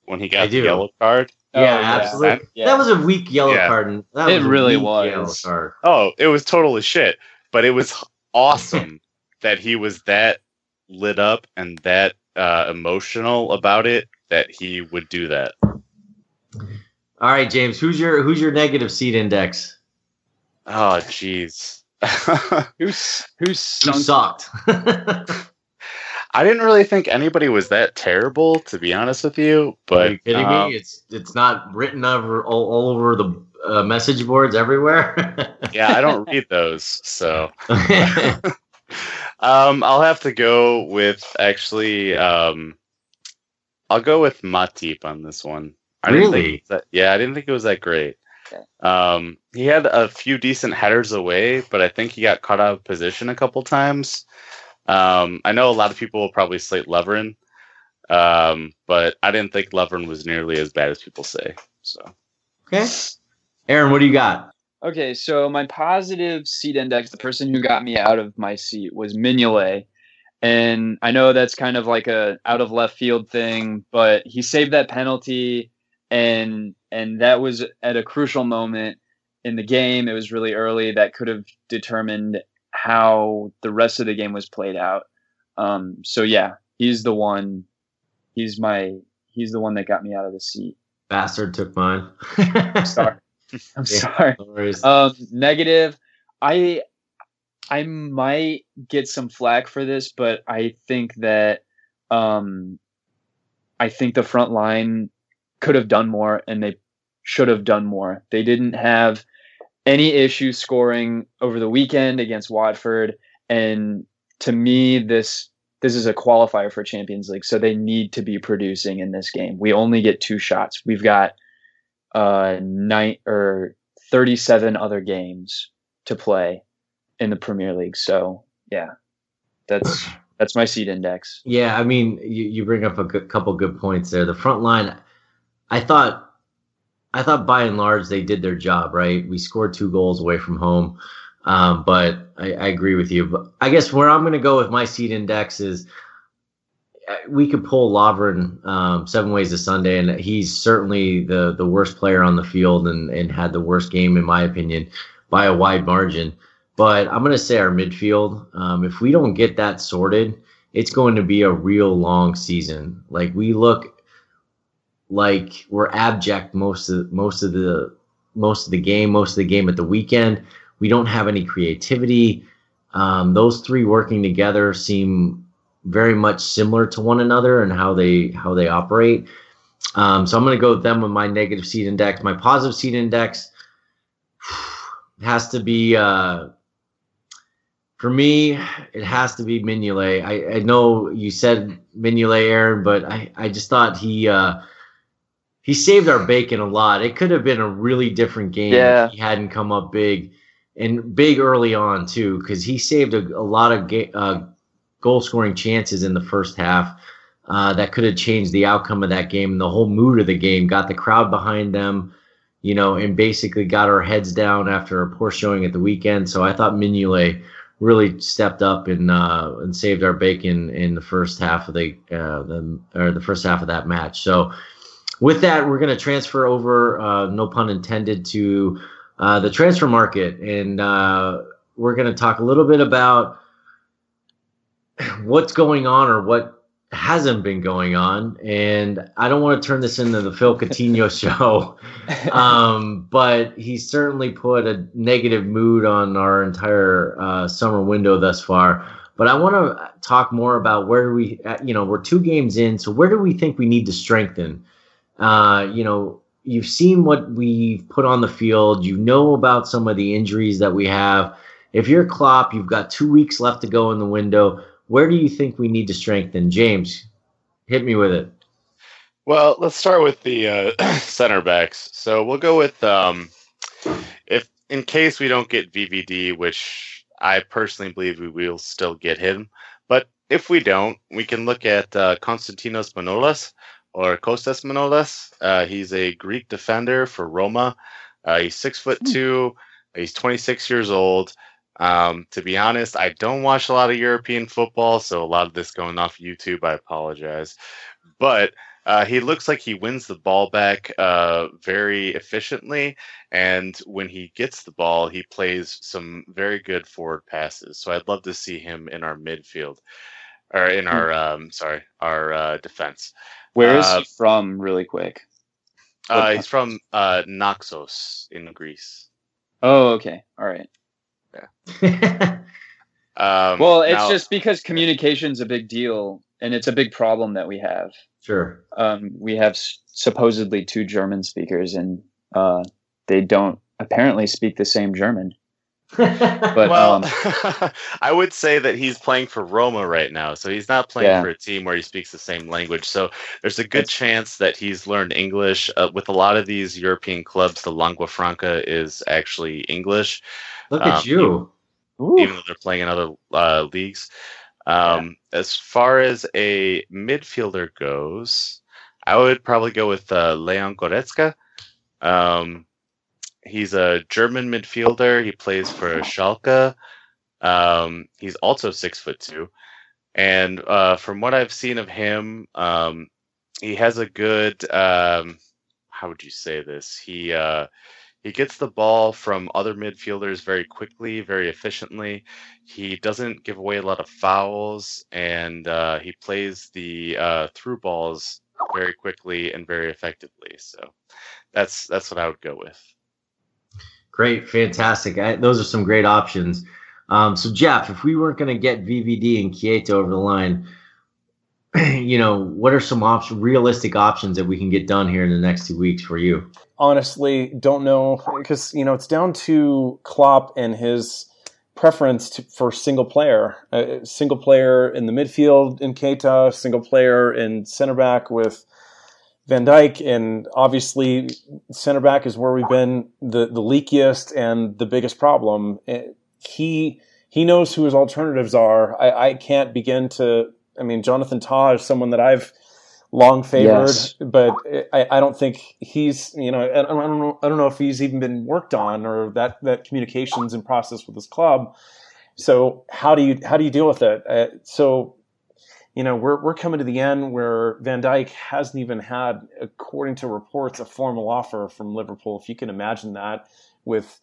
when he got the yellow card? Yeah, oh, absolutely. That, yeah. that, was a weak yellow yeah. card. That it really was. Oh, it was totally shit. But it was awesome that he was that lit up and that uh, emotional about it that he would do that. All right, James, who's your who's your negative seed index? Oh, jeez. who's who's who sucked? I didn't really think anybody was that terrible, to be honest with you. But Are you kidding um, me? It's it's not written over all, all over the uh, message boards everywhere. yeah, I don't read those, so. Um, I'll have to go with actually. Um, I'll go with Matip on this one. I really? That, yeah, I didn't think it was that great. Um, he had a few decent headers away, but I think he got caught out of position a couple times. Um, I know a lot of people will probably slate Lovren, um, but I didn't think Lovren was nearly as bad as people say. So, okay, Aaron, what do you got? Okay, so my positive seat index, the person who got me out of my seat was Mignolet. And I know that's kind of like a out of left field thing, but he saved that penalty and and that was at a crucial moment in the game. It was really early that could have determined how the rest of the game was played out. Um, so yeah, he's the one. He's my. He's the one that got me out of the seat. Bastard took mine. sorry. I'm sorry. No um, negative. I I might get some flack for this, but I think that um, I think the front line could have done more and they should have done more. They didn't have any issue scoring over the weekend against Watford and to me this this is a qualifier for Champions League so they need to be producing in this game. We only get two shots. We've got uh nine or 37 other games to play in the Premier League. So, yeah. That's that's my seat index. Yeah, I mean, you, you bring up a good, couple good points there. The front line I thought I thought by and large they did their job, right? We scored two goals away from home. Um, but I, I, agree with you. But I guess where I'm going to go with my seed index is we could pull Lovren um, seven ways to Sunday, and he's certainly the the worst player on the field and, and had the worst game, in my opinion, by a wide margin. But I'm going to say our midfield, um, if we don't get that sorted, it's going to be a real long season. Like we look like we're abject most of most of the most of the game, most of the game at the weekend. We don't have any creativity. Um, those three working together seem very much similar to one another and how they how they operate. Um, so I'm going to go with them with my negative seed index. My positive seed index has to be uh, for me. It has to be Mignolet. I, I know you said Mignolet, Aaron, but I, I just thought he uh, he saved our bacon a lot. It could have been a really different game yeah. if he hadn't come up big and big early on too, because he saved a, a lot of ga- uh, goal scoring chances in the first half. Uh, that could have changed the outcome of that game and the whole mood of the game. Got the crowd behind them, you know, and basically got our heads down after a poor showing at the weekend. So I thought Mignolet really stepped up and uh, and saved our bacon in the first half of the, uh, the or the first half of that match. So with that, we're going to transfer over, uh, no pun intended, to uh, the transfer market. And uh, we're going to talk a little bit about what's going on or what hasn't been going on. And I don't want to turn this into the Phil Coutinho show, um, but he certainly put a negative mood on our entire uh, summer window thus far. But I want to talk more about where we, uh, you know, we're two games in. So where do we think we need to strengthen? Uh, you know, you've seen what we've put on the field. You know about some of the injuries that we have. If you're Klopp, you've got two weeks left to go in the window. Where do you think we need to strengthen? James, hit me with it. Well, let's start with the uh, center backs. So we'll go with um, if in case we don't get VVD, which I personally believe we will still get him, but if we don't, we can look at uh, Konstantinos Manolas or Kostas Manolas. Uh, he's a Greek defender for Roma. Uh, he's six foot hmm. two. He's 26 years old. Um, to be honest, I don't watch a lot of European football, so a lot of this going off YouTube. I apologize, but uh, he looks like he wins the ball back uh, very efficiently, and when he gets the ball, he plays some very good forward passes. So I'd love to see him in our midfield, or in hmm. our um, sorry, our uh, defense. Where is uh, he from, really quick? Uh, he's from uh, Naxos in Greece. Oh, okay. All right. Yeah. um, well, it's now, just because communication's a big deal, and it's a big problem that we have. Sure. Um, we have s- supposedly two German speakers, and uh, they don't apparently speak the same German. But well, um, I would say that he's playing for Roma right now, so he's not playing Yeah. for a team where he speaks the same language. So there's a good That's- chance that he's learned English. Uh, with a lot of these European clubs, the lingua franca is actually English, Look Um, at you. even though they're playing in other uh, leagues. Um, As far as a midfielder goes, I would probably go with uh, Leon Goretzka. Um, he's a German midfielder. He plays for Schalke. Um, he's also six foot two, and uh, from what I've seen of him, um, he has a good. Um, how would you say this? He uh, he gets the ball from other midfielders very quickly, very efficiently. He doesn't give away a lot of fouls, and uh, he plays the uh, through balls very quickly and very effectively. So that's that's what I would go with. Great, fantastic. I, those are some great options. Um, so, Jeff, if we weren't going to get VVD and Keita over the line, you know, what are some op- realistic options that we can get done here in the next two weeks for you? honestly don't know because you know it's down to Klopp and his preference to, for single player, uh, single player in the midfield in Keita, single player in center back with Van Dijk, and obviously center back is where we've been the the leakiest and the biggest problem. Uh, He he knows who his alternatives are. I, I can't begin to. I mean, Jonathan Tah is someone that I've long favored, Yes. but I, I don't think he's you know I don't, I don't know I don't know if he's even been worked on or that that communications and process with his club. So how do you how do you deal with it? Uh, so you know we're we're coming to the end where Van Dijk hasn't even had, according to reports, a formal offer from Liverpool. If you can imagine that with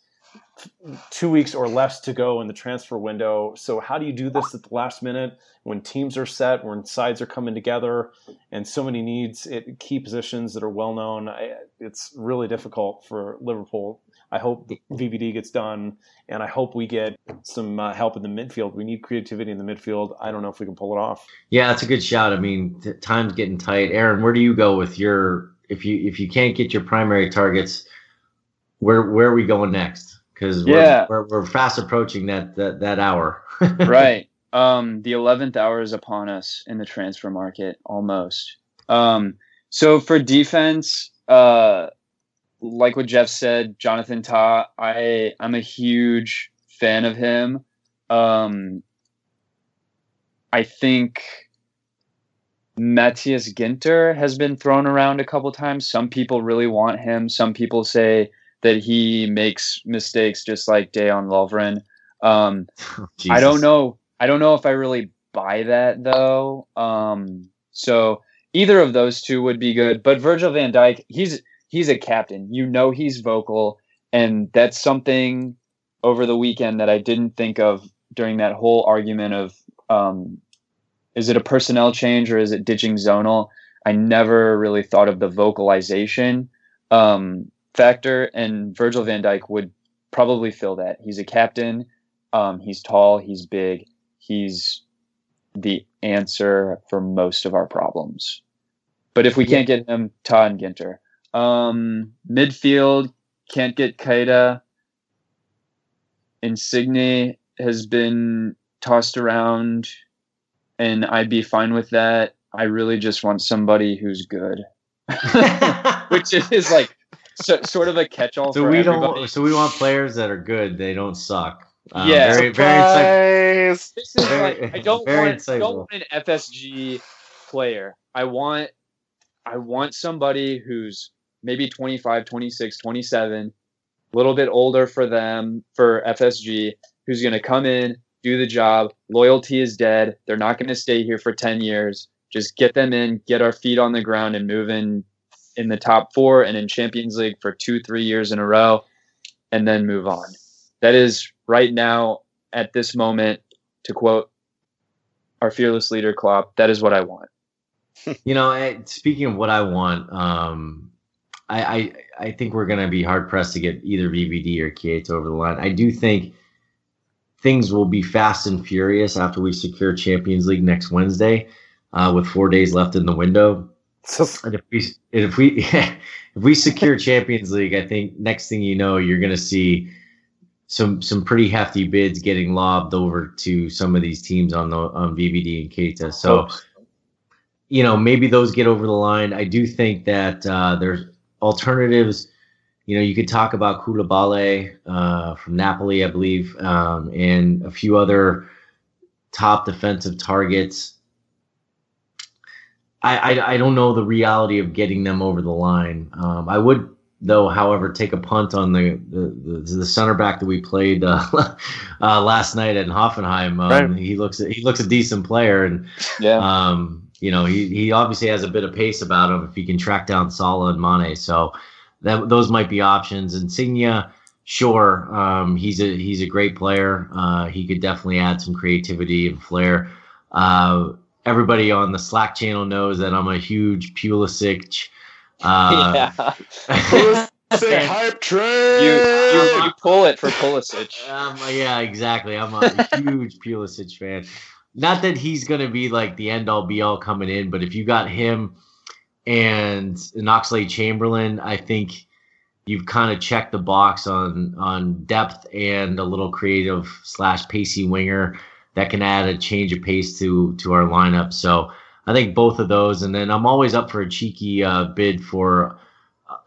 two weeks or less to go in the transfer window. So how do you do this at the last minute when teams are set, when sides are coming together, and so many needs at key positions that are well known? It's really difficult for Liverpool. I hope VVD gets done, and I hope we get some uh, help in the midfield. We need creativity in the midfield. I don't know if we can pull it off. Yeah, that's a good shot. I mean, t- time's getting tight. Aaron, where do you go with your if you if you can't get your primary targets, where where are we going next? Because we're, Yeah. we're we're fast approaching that that, that hour. right. Um, the eleventh hour is upon us in the transfer market, almost. Um, so for defense, uh, like what Jeff said, Jonathan Tah, I I'm a huge fan of him. Um, I think Matthias Ginter has been thrown around a couple times. Some people really want him. Some people say that he makes mistakes just like Dejan Lovren. Um, I don't know. I don't know if I really buy that though. Um, so either of those two would be good. But Virgil van Dijk, he's he's a captain. You know he's vocal, and that's something over the weekend that I didn't think of during that whole argument of um, is it a personnel change or is it ditching zonal? I never really thought of the vocalization um, factor, and Virgil van Dijk would probably fill that. He's a captain. Um, he's tall. He's big. He's the answer for most of our problems. But if we can't get him, and Ginter. Um, midfield can't get Keita. Insigne has been tossed around, and I'd be fine with that. I really just want somebody who's good, which is like so, sort of a catch-all so for we everybody. don't. So we want players that are good. They don't suck. Um, Yeah. very very insightful. This is Very- like I don't very want I don't want an FSG player. I want I want somebody who's maybe 25, 26, 27, a little bit older for them for FSG who's going to come in, do the job. Loyalty is dead. They're not going to stay here for 10 years. Just get them in, get our feet on the ground and move in in the top 4 and in Champions League for 2 3 years in a row and then move on. That is right now at this moment to quote our fearless leader Klopp, that is what I want. You know, speaking of what I want, um, I, I I think we're gonna be hard pressed to get either VVD or Keita over the line. I do think things will be fast and furious after we secure Champions League next Wednesday, uh, with four days left in the window. And if we and if we if we secure Champions League, I think next thing you know, you're gonna see some some pretty hefty bids getting lobbed over to some of these teams on the on VVD and Keita. So, you know, maybe those get over the line. I do think that uh, there's alternatives. You know, you could talk about Koulibaly uh, from Napoli, I believe, um, and a few other top defensive targets. I, I, I don't know the reality of getting them over the line. Um, I would though, however, take a punt on the the, the, the center back that we played uh, uh, last night at Hoffenheim. Um, right. He looks he looks a decent player, and yeah, um, you know he he obviously has a bit of pace about him if he can track down Salah and Mane. So that those might be options. Insigne, sure, um, he's a he's a great player. Uh, he could definitely add some creativity and flair. Uh, everybody on the Slack channel knows that I'm a huge Pulisic uh, yeah. Say hype train. You, you, you pull it for Pulisic. Um, yeah, exactly. I'm a huge Pulisic fan. Not that he's going to be like the end all be all coming in, but if you got him and an Oxlade Chamberlain, I think you've kind of checked the box on on depth and a little creative slash pacey winger that can add a change of pace to to our lineup. So I think both of those, and then I'm always up for a cheeky uh, bid for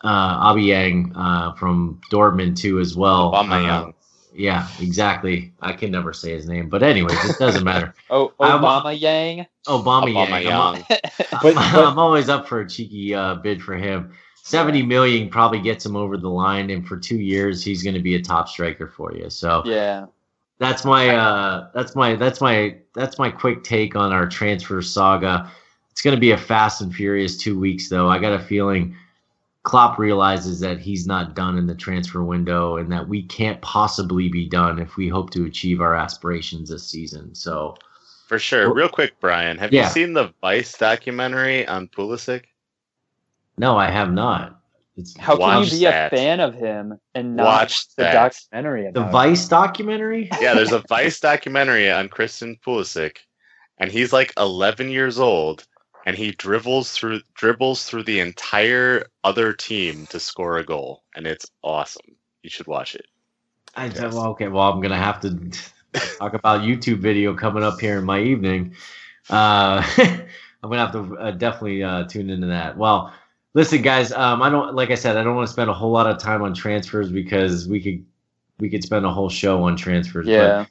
uh, Aubameyang uh, from Dortmund too as well. Aubameyang. Uh, yeah, exactly. I can never say his name, but anyways, it doesn't matter. oh, Obama Yang. Obama Yang. I'm, I'm, I'm, always up for a cheeky uh, bid for him. 70 million probably gets him over the line, and for two years, he's going to be a top striker for you. So yeah, that's my uh, that's my that's my that's my quick take on our transfer saga. It's going to be a fast and furious two weeks, though. I got a feeling Klopp realizes that he's not done in the transfer window, and that we can't possibly be done if we hope to achieve our aspirations this season. So, for sure. Real quick, Brian, have yeah. you seen the Vice documentary on Pulisic? No, I have not. It's, How can you be that. a fan of him and not watch the that. documentary? the Vice him? documentary? Yeah, there's a Vice documentary on Christian Pulisic, and he's like 11 years old, and he dribbles through dribbles through the entire other team to score a goal, and it's awesome. You should watch it. I yes. well, okay. Well, I'm gonna have to talk about YouTube video coming up here in my evening. Uh, I'm gonna have to uh, definitely uh, tune into that. Well listen, guys. Um, I don't like I said, I don't want to spend a whole lot of time on transfers because we could we could spend a whole show on transfers. Yeah. But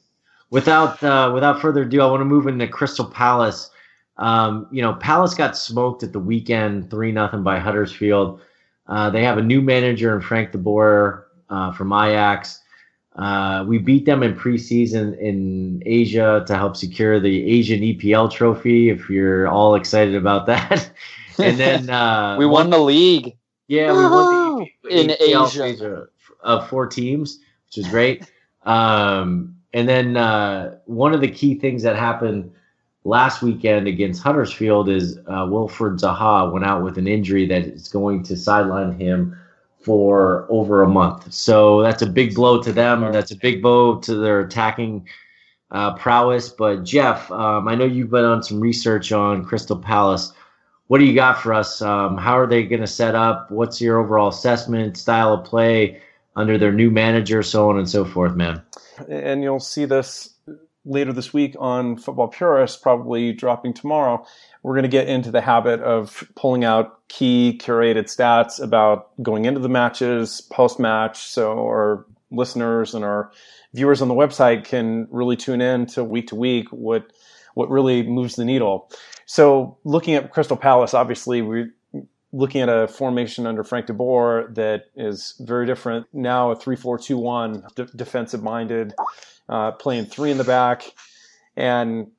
without uh, without further ado, I want to move into Crystal Palace. Um, you know, Palace got smoked at the weekend, three nothing by Huddersfield. Uh, they have a new manager in Frank de Boer uh, from Ajax. Uh, we beat them in preseason in Asia to help secure the Asian EPL trophy. If you're all excited about that, and then uh, we won the league. Yeah, we won the in Asia. Asia of four teams, which is great. Um, and then uh, one of the key things that happened last weekend against Huddersfield is uh, Wilfried Zaha went out with an injury that is going to sideline him for over a month. So that's a big blow to them. That's a big blow to their attacking uh, prowess. But Jeff, um, I know you've been on some research on Crystal Palace what do you got for us? Um, how are they going to set up? What's your overall assessment, style of play under their new manager, so on and so forth, man? And you'll see this later this week on Football Purist, probably dropping tomorrow. We're going to get into the habit of pulling out key curated stats about going into the matches, post match, so our listeners and our viewers on the website can really tune in to week to week what what really moves the needle. So looking at Crystal Palace, obviously we're looking at a formation under Frank de Boer that is very different. Now a 3-4-2-1, defensive minded, uh, playing three in the back. And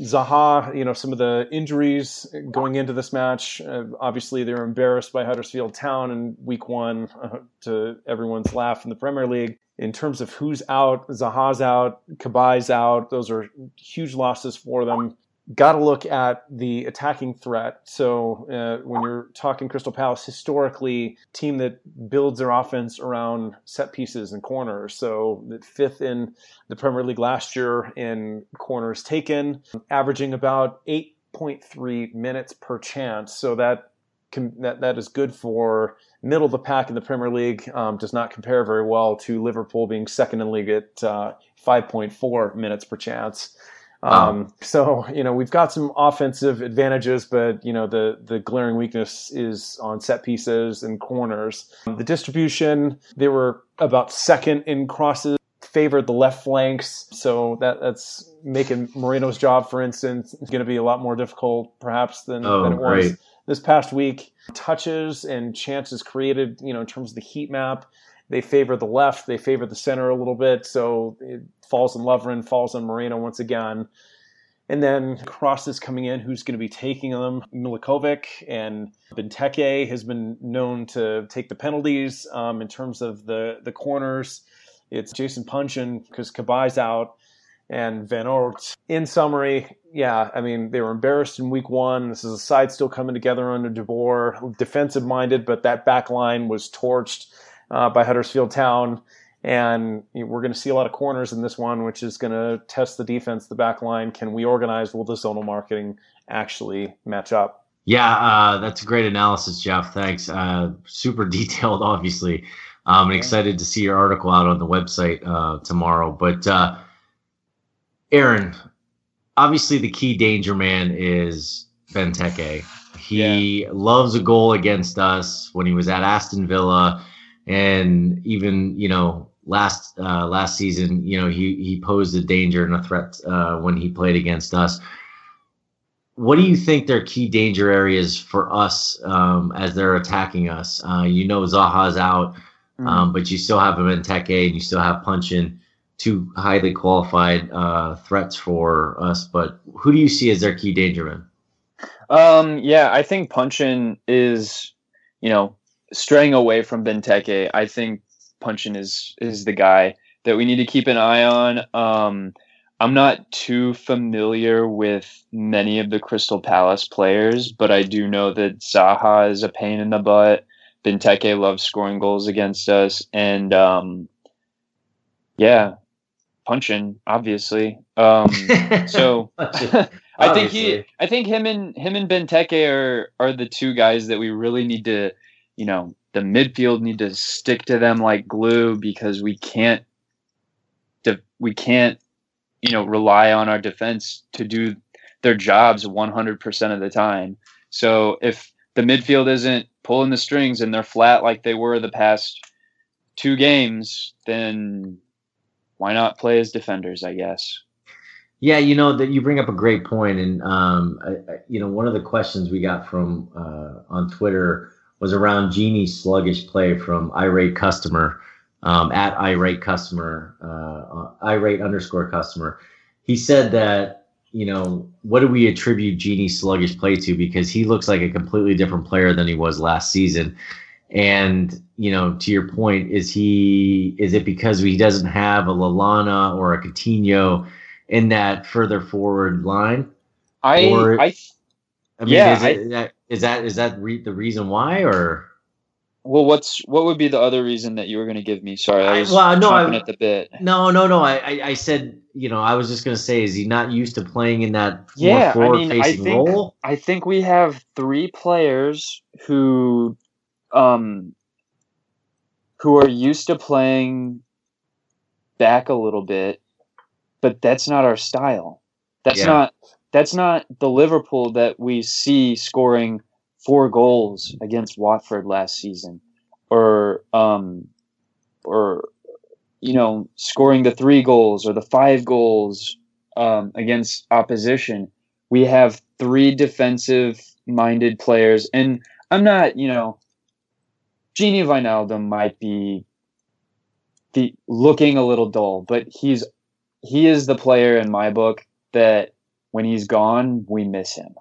Zaha, you know, some of the injuries going into this match, uh, obviously they were embarrassed by Huddersfield Town in week one uh, to everyone's laugh in the Premier League. In terms of who's out, Zaha's out, Cabaye's out. Those are huge losses for them got to look at the attacking threat. So uh, when you're talking Crystal Palace, historically, team that builds their offense around set pieces and corners. So fifth in the Premier League last year in corners taken, averaging about 8.3 minutes per chance. So that that that is good for middle of the pack in the Premier League. Um, does not compare very well to Liverpool being second in league at uh, 5.4 minutes per chance. Um, so you know we've got some offensive advantages, but you know the the glaring weakness is on set pieces and corners. The distribution they were about second in crosses, favored the left flanks, so that that's making Moreno's job, for instance, going to be a lot more difficult perhaps than, Oh, than it was great. this past week. Touches and chances created, you know, in terms of the heat map, they favor the left, they favor the center a little bit, so it falls on Lovren, falls on Moreno once again. And then crosses coming in, who's going to be taking them? Milikovic and Benteke has been known to take the penalties um, in terms of the, the corners. It's Jason Puncheon because Cabaye's out and Van Aanholt. In summary, yeah, I mean, they were embarrassed in week one. This is a side still coming together under de Boer, defensive minded, but that back line was torched uh, by Huddersfield Town. And we're going to see a lot of corners in this one, which is going to test the defense, the back line. Can we organize? Will the zonal marking actually match up? Yeah, uh, that's a great analysis, Jeff. Thanks. Uh, super detailed, obviously. I'm excited to see your article out on the website uh, tomorrow. But uh, Aaron, obviously the key danger man is Benteke. He loves a goal against us when he was at Aston Villa, and even you know last uh, last season, you know he he posed a danger and a threat uh, when he played against us what do you think their key danger areas for us um, as they're attacking us? Uh, you know Zaha's out, um, but you still have Benteke and you still have Puncheon, two highly qualified uh, threats for us. But who do you see as their key danger man? Um, yeah, I think Puncheon is, you know, straying away from Benteke. I think Puncheon is is the guy that we need to keep an eye on. Um, I'm not too familiar with many of the Crystal Palace players, but I do know that Zaha is a pain in the butt. Benteke loves scoring goals against us, and um, yeah, Puncheon obviously. Um, so I think he, I think him and him and Benteke are are the two guys that we really need to, you know, the midfield need to stick to them like glue because we can't, we can't, you know, rely on our defense to do their jobs 100% of the time. So if the midfield isn't pulling the strings and they're flat like they were the past two games, then why not play as defenders? I guess. Yeah, you know that you bring up a great point, and um, I, I, you know one of the questions we got from uh, on Twitter was around Gini's sluggish play from irate customer um, at irate customer uh, irate underscore customer. He said that you know what do we attribute Gini's sluggish play to because he looks like a completely different player than he was last season. And you know, to your point, is he is it because he doesn't have a Lallana or a Coutinho in that further forward line? I Or- I I mean, Yeah, is, it, that, is that is that re- the reason why, or Well, what's what would be the other reason that you were going to give me? Sorry, I I- was well, no, I- at the bit. no, no, no? I, I, I said, you know, I was just gonna say, is he not used to playing in that Yeah, I more mean, I think- role? I think we have three players who, um, who are used to playing back a little bit, but that's not our style. That's Yeah. not that's not the Liverpool that we see scoring four goals against Watford last season, or um, or you know, scoring the three goals or the five goals um, against opposition. We have three defensive minded players, and I'm not, you know, Gini Wijnaldum might be the looking a little dull, but he's he is the player in my book that when he's gone, we miss him.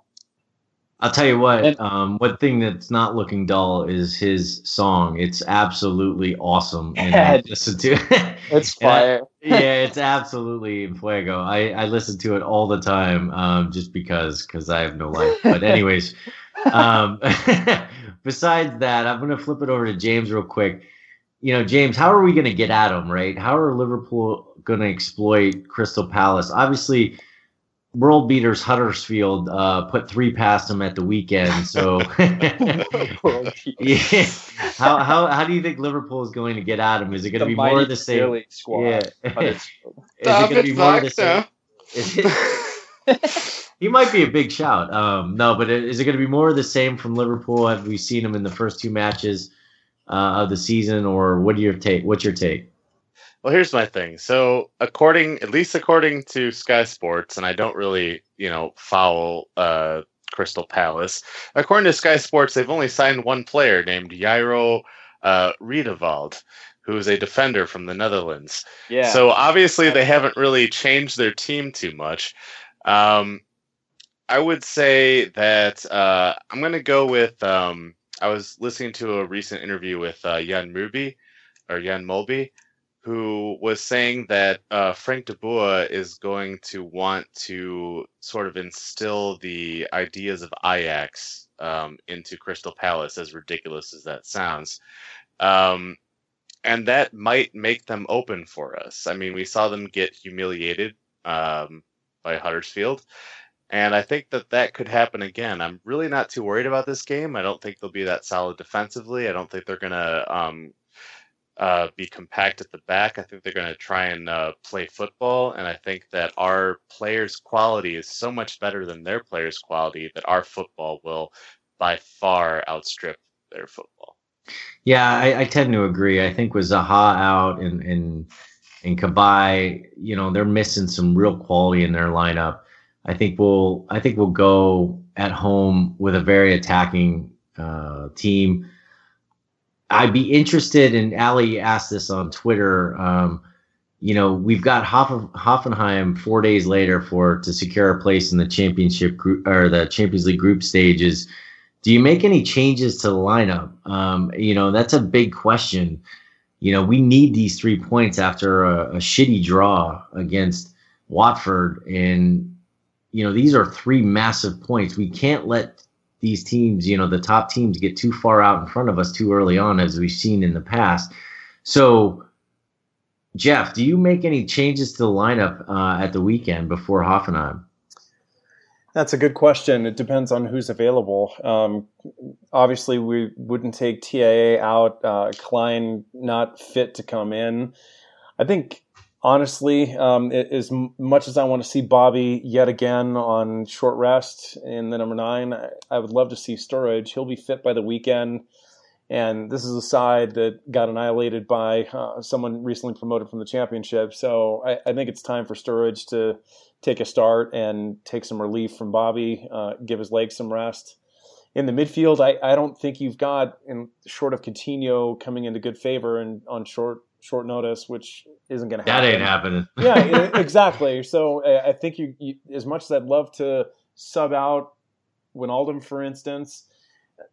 I'll tell you what. And- um, one thing that's not looking dull is his song. It's absolutely awesome, and Yeah. I listen to. It's And I- fire. yeah, it's absolutely in fuego. I, I listen to it all the time, um, just because because I have no life. But anyways, um, besides that, I'm gonna flip it over to James real quick. You know, James, how are we gonna get at him? Right? How are Liverpool gonna exploit Crystal Palace? Obviously, world beaters Huddersfield uh, put three past them at the weekend. So, yeah. How, how how do you think Liverpool is going to get at them? Is it going to be more of the same? Squad, yeah. is it going to be more of the same? It, he might be a big shout. Um, no, but is it going to be more of the same from Liverpool? Have we seen him in the first two matches uh, of the season, or what do your take? What's your take? Well, here's my thing. So, according, at least according to Sky Sports, and I don't really, you know, follow uh, Crystal Palace. According to Sky Sports, they've only signed one player named Jairo uh, Riedewald, who is a defender from the Netherlands. Yeah. So obviously, they haven't really changed their team too much. Um, I would say that uh, I'm going to go with. Um, I was listening to a recent interview with uh, Jan Mubi or Jan Molby who was saying that uh, Frank de Boer is going to want to sort of instill the ideas of Ajax um, into Crystal Palace, as ridiculous as that sounds. Um, and that might make them open for us. I mean, we saw them get humiliated um, by Huddersfield. And I think that that could happen again. I'm really not too worried about this game. I don't think they'll be that solid defensively. I don't think they're going to um, uh, be compact at the back. I think they're going to try and uh, play football, and I think that our players' quality is so much better than their players' quality that our football will by far outstrip their football. Yeah, I, I tend to agree. I think with Zaha out and and and Cabaye, you know, they're missing some real quality in their lineup. I think we'll I think we'll go at home with a very attacking uh, team. I'd be interested, and Ali asked this on Twitter. Um, you know, we've got Hoff- Hoffenheim four days later for to secure a place in the championship group or the Champions League group stages. Do you make any changes to the lineup? Um, you know, that's a big question. You know, we need these three points after a, a shitty draw against Watford, and you know these are three massive points. We can't let these teams, you know, the top teams get too far out in front of us too early on, as we've seen in the past. So, Jeff, do you make any changes to the lineup uh, at the weekend before Hoffenheim? That's a good question. It depends on who's available. Um, obviously, we wouldn't take TIA out. Uh, Clyne not fit to come in. I think honestly, um, it, as much as I want to see Bobby yet again on short rest in the number nine, I, I, would love to see Sturridge. He'll be fit by the weekend. And this is a side that got annihilated by uh, someone recently promoted from the championship. So I, I, think it's time for Sturridge to take a start and take some relief from Bobby, uh, give his legs some rest. In the midfield, I, I don't think you've got, in short of Coutinho coming into good favor and on short short notice, which isn't going to happen. That ain't happening. yeah, exactly. So I think you, you, as much as I'd love to sub out Wijnaldum, for instance,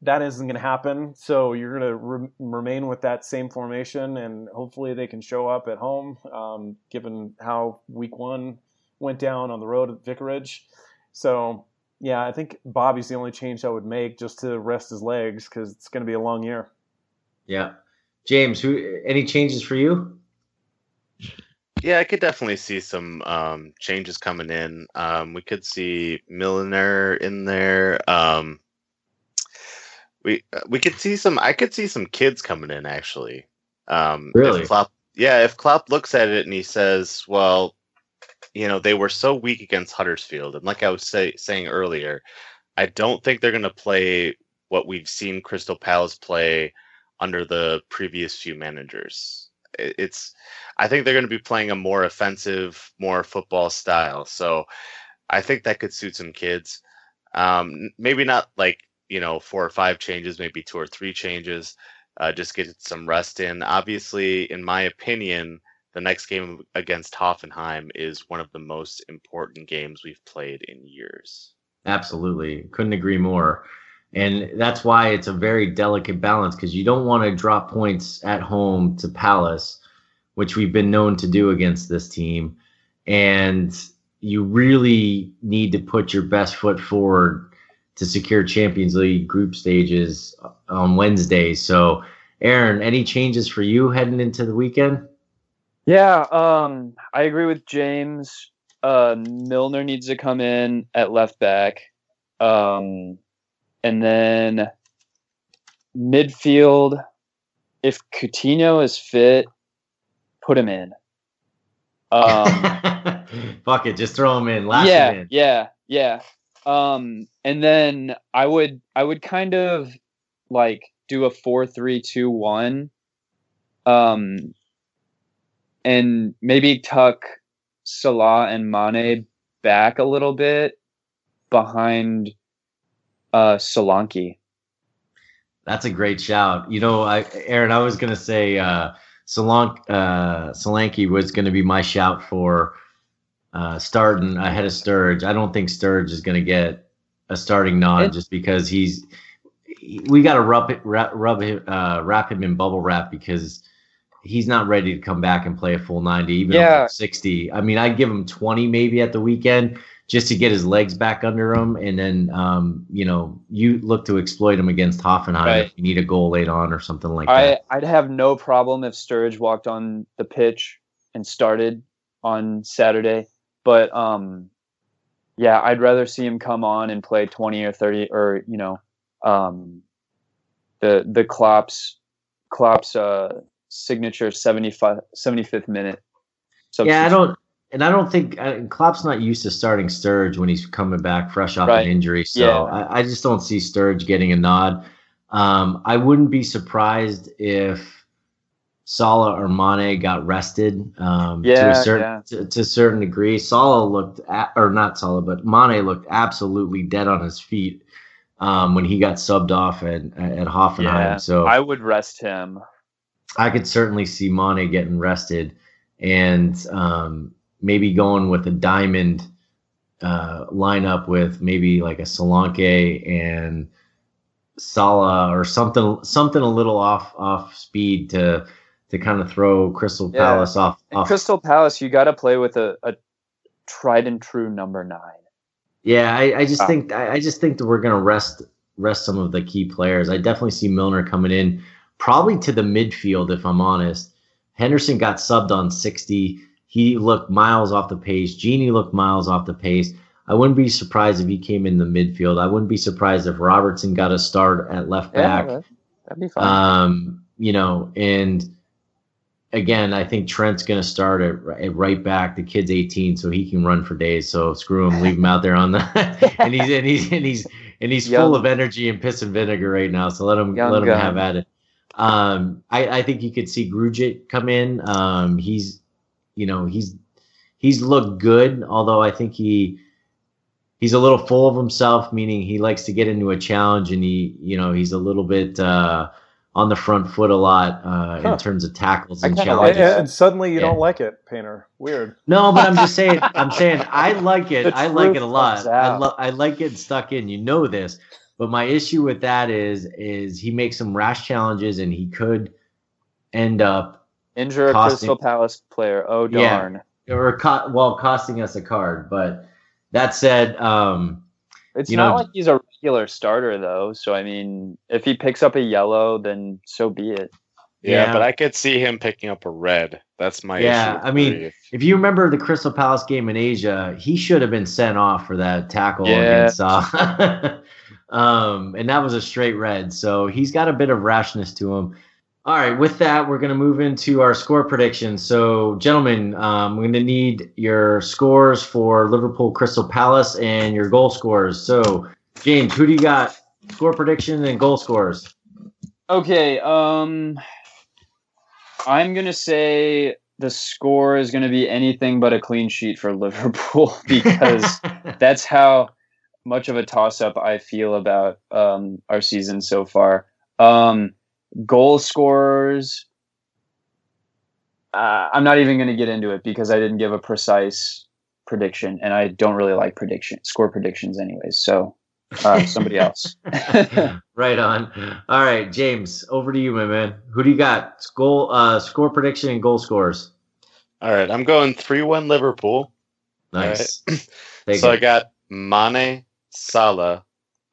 that isn't going to happen. So you're going to re- remain with that same formation, and hopefully they can show up at home, um, given how week one went down on the road at Vicarage. So yeah, I think Bobby's the only change I would make just to rest his legs because it's going to be a long year. Yeah. James, who any changes for you? Yeah, I could definitely see some um, changes coming in. Um, we could see Milner in there. Um, we we could see some. I could see some kids coming in actually. Um, really? If Klopp, yeah, if Klopp looks at it and he says, "Well, you know, they were so weak against Huddersfield," and like I was say, saying earlier, I don't think they're going to play what we've seen Crystal Palace play under the previous few managers. It's I think they're going to be playing a more offensive, more football style. So I think that could suit some kids. Um, maybe not like you know four or five changes, maybe two or three changes. Uh, just get some rest in. Obviously, in my opinion, the next game against Hoffenheim is one of the most important games we've played in years. Absolutely, couldn't agree more. And that's why it's a very delicate balance because you don't want to drop points at home to Palace, which we've been known to do against this team. And you really need to put your best foot forward to secure Champions League group stages on Wednesday. So, Aaron, any changes for you heading into the weekend? Yeah, um, I agree with James. uh, Milner needs to come in at left back, um, and then midfield. If Coutinho is fit, put him in. Um, Fuck it, just throw him in. Last yeah, in. yeah, yeah. Um, and then I would I would kind of like do a four three two one, um, and maybe tuck Salah and Mane back a little bit behind uh Solanke. That's a great shout. You know, I, Aaron, I was gonna say uh, Solank, uh, Solanke was gonna be my shout for uh, starting ahead of Sturge. I don't think Sturge is gonna get a starting nod It- just because he's. We got to rub it, wrap, rub him, uh, wrap him in bubble wrap because he's not ready to come back and play a full ninety, even Yeah. sixty. I mean, I'd give him twenty maybe at the weekend just to get his legs back under him, and then um, you know you look to exploit him against Hoffenheim Right. if you need a goal late on or something like I that. I'd have no problem if Sturge walked on the pitch and started on Saturday, but um, yeah, I'd rather see him come on and play twenty or thirty or you know, um, the the Klopp's Klopp's uh signature 75, 75th minute. Yeah, I don't, and I don't think uh, Klopp's not used to starting Sturge when he's coming back fresh off Right. an injury. So Yeah. I, I just don't see Sturge getting a nod. Um, I wouldn't be surprised if Salah or Mane got rested um, to a certain yeah. to, to a certain degree. Salah looked, at, or not Salah, but Mane looked absolutely dead on his feet um, when he got subbed off at at Hoffenheim. Yeah, so I would rest him. I could certainly see Mane getting rested and um, maybe going with a diamond uh, lineup with maybe like a Solanke and Salah or something something a little off off speed to to kind of throw Crystal Yeah. Palace off off. Crystal Palace, you got to play with a, a tried and true number nine. Yeah, I, I just Ah. think I, I just think that we're gonna rest rest some of the key players. I definitely see Milner coming in, probably to the midfield if I'm honest. Henderson got subbed on 60. He looked miles off the pace. Gini looked miles off the pace. I wouldn't be surprised if he came in the midfield. I wouldn't be surprised if Robertson got a start at left back. that, that'd be fun. Um, you know, and again, I think Trent's going to start at, at right back. The kid's 18, so he can run for days. So screw him, leave him out there on the. and he's and he's and he's and he's full of energy and piss and vinegar right now. So let him Young let him gun. have at it. Um, I I think you could see Grujic come in. Um, he's you know he's he's looked good, although I think he he's a little full of himself, meaning he likes to get into a challenge and he, you know, he's a little bit uh, on the front foot a lot uh, Huh. in terms of tackles and kinda And, challenges. and suddenly you Yeah. don't like it, Painter. Weird. No, but I'm just saying. I'm saying I like it. I like it a lot. I, lo- I like getting stuck in. You know this, but my issue with that is is he makes some rash challenges and he could end up Injure a costing- Crystal Palace player. Oh Yeah. darn! or co- well costing us a card. But that said, um, It's You not know- like he's a regular starter though. So I mean, if he picks up a yellow, then so be it. Yeah, Yeah. but I could see him picking up a red. That's my Yeah, issue. with I mean, Grief. if you remember the Crystal Palace game in Asia, he should have been sent off for that tackle Yeah. against Salah. um, and that was a straight red. So he's got a bit of rashness to him. All right, with that, we're going to move into our score predictions. So, gentlemen, um, we're going to need your scores for Liverpool Crystal Palace and your goal scores. So, James, who do you got? Score prediction and goal scores. Okay. Um, I'm gonna say the score is gonna be anything but a clean sheet for Liverpool because that's how much of a toss up I feel about um, our season so far. Um, goal scorers. Uh, I'm not even going to get into it because I didn't give a precise prediction, and I don't really like prediction score predictions, anyways. So uh, somebody else. right on. All right, James, over to you, my man. Who do you got? Goal, uh, score prediction and goal scores. All right, I'm going 3 1 Liverpool. Nice. Take so I got Mane, Salah,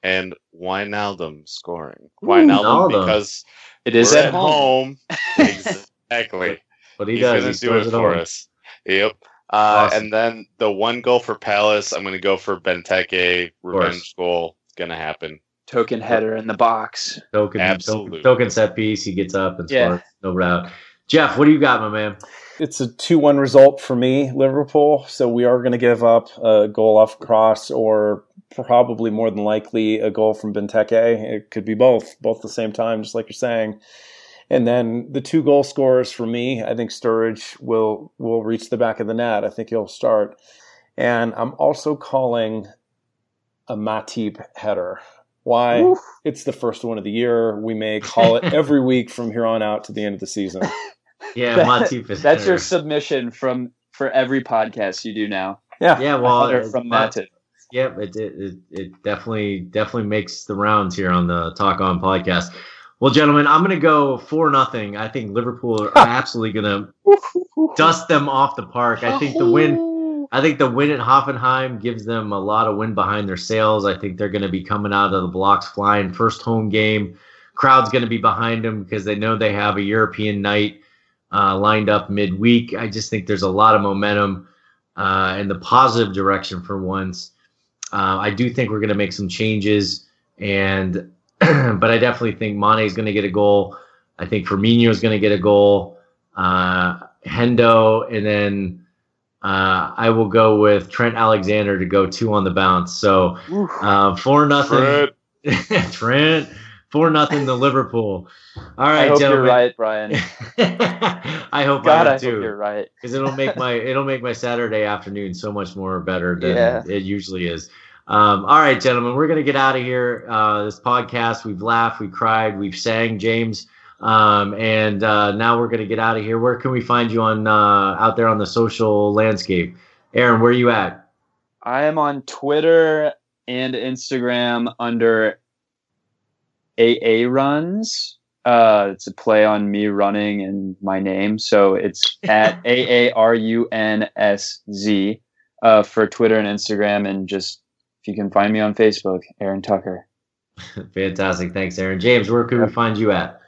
and Wijnaldum scoring. Wijnaldum Wijnaldum. because It is we're at home. Exactly. What he He's does, gonna he do scores it at for home. us. Yep. Uh, Awesome. And then the one goal for Palace, I'm going to go for Benteke. Revenge goal. It's going to happen. Token header in the box. Token, Absolutely. token set piece. He gets up and Yeah. scores. No doubt. Jeff, what do you got, my man? It's a 2 1 result for me, Liverpool. So we are going to give up a goal off cross or probably more than likely a goal from Benteke. It could be both, both at the same time, just like you're saying. And then the two goal scorers for me, I think Sturridge will will reach the back of the net. I think he'll start. And I'm also calling a Matip header. Why? Oof. It's the first one of the year. We may call it every week from here on out to the end of the season. Yeah, That- Matip is That's your submission from for every podcast you do now. Yeah. Yeah, well, Header it's- from but- Matip. Yep, it, it it it definitely definitely makes the rounds here on the Talk On podcast. Well, gentlemen, I'm going to go four nothing. I think Liverpool are absolutely going to dust them off the park. I think the win. I think the win at Hoffenheim gives them a lot of wind behind their sails. I think they're going to be coming out of the blocks flying. First home game, crowd's going to be behind them because they know they have a European night uh, lined up midweek. I just think there's a lot of momentum uh, in the positive direction for once. Uh, I do think we're going to make some changes, and but I definitely think Mane is going to get a goal. I think Firmino is going to get a goal. Uh, Hendo, and then uh, I will go with Trent Alexander to go two on the bounce. So uh, four nothing. Fred. Trent four nothing to Liverpool. All right, I hope gentlemen. you're right, Brian. I hope God, I I am hope too you're right. because it'll make my it'll make my Saturday afternoon so much more better than Yeah. it usually is. Um, all right, gentlemen, we're gonna get out of here. Uh, this podcast, we've laughed, we cried, we've sang, James, um, and uh, now we're gonna get out of here. Where can we find you on uh, out there on the social landscape? Aaron, where are you at? I am on Twitter and Instagram under AA Runs. Uh, it's a play on me running and my name. So it's at A A R U N S Z uh, for Twitter and Instagram. And just if you can find me on Facebook, Aaron Tucker. Fantastic, thanks, Aaron. James, where can we Yep. find you at?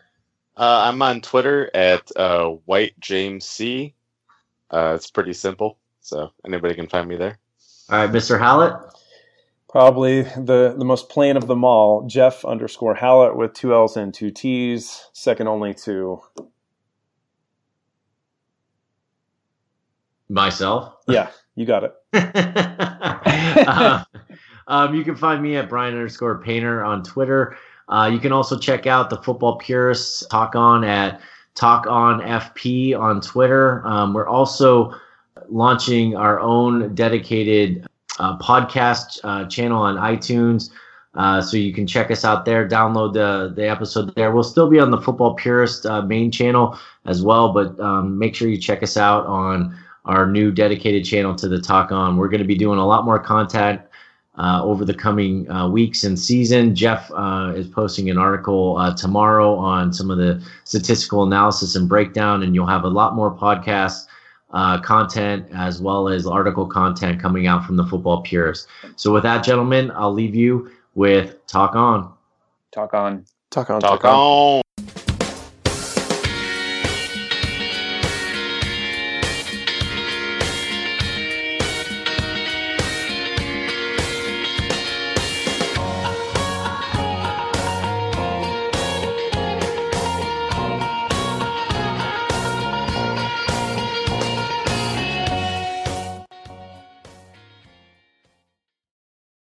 Uh, I'm on Twitter at uh, White James C. Uh, it's pretty simple, so anybody can find me there. All right, Mr. Hallett. Probably the, the most plain of them all, Jeff underscore Hallett with two L's and two T's, second only to, Myself. yeah, you got it. Uh, um, you can find me at Brian underscore Painter on Twitter. Uh, you can also check out the Football Purists Talk On at Talk On FP on Twitter. Um, we're also launching our own dedicated uh, podcast uh, channel on iTunes. Uh, so you can check us out there, download the the episode there. We'll still be on the Football Purist uh, main channel as well, but um, make sure you check us out on our new dedicated channel to the Talk On. We're going to be doing a lot more content uh, over the coming uh, weeks and season. Jeff uh, is posting an article uh, tomorrow on some of the statistical analysis and breakdown, and you'll have a lot more podcast uh, content as well as article content coming out from the football purists. So, with that, gentlemen, I'll leave you with Talk On. Talk on. Talk on. Talk on.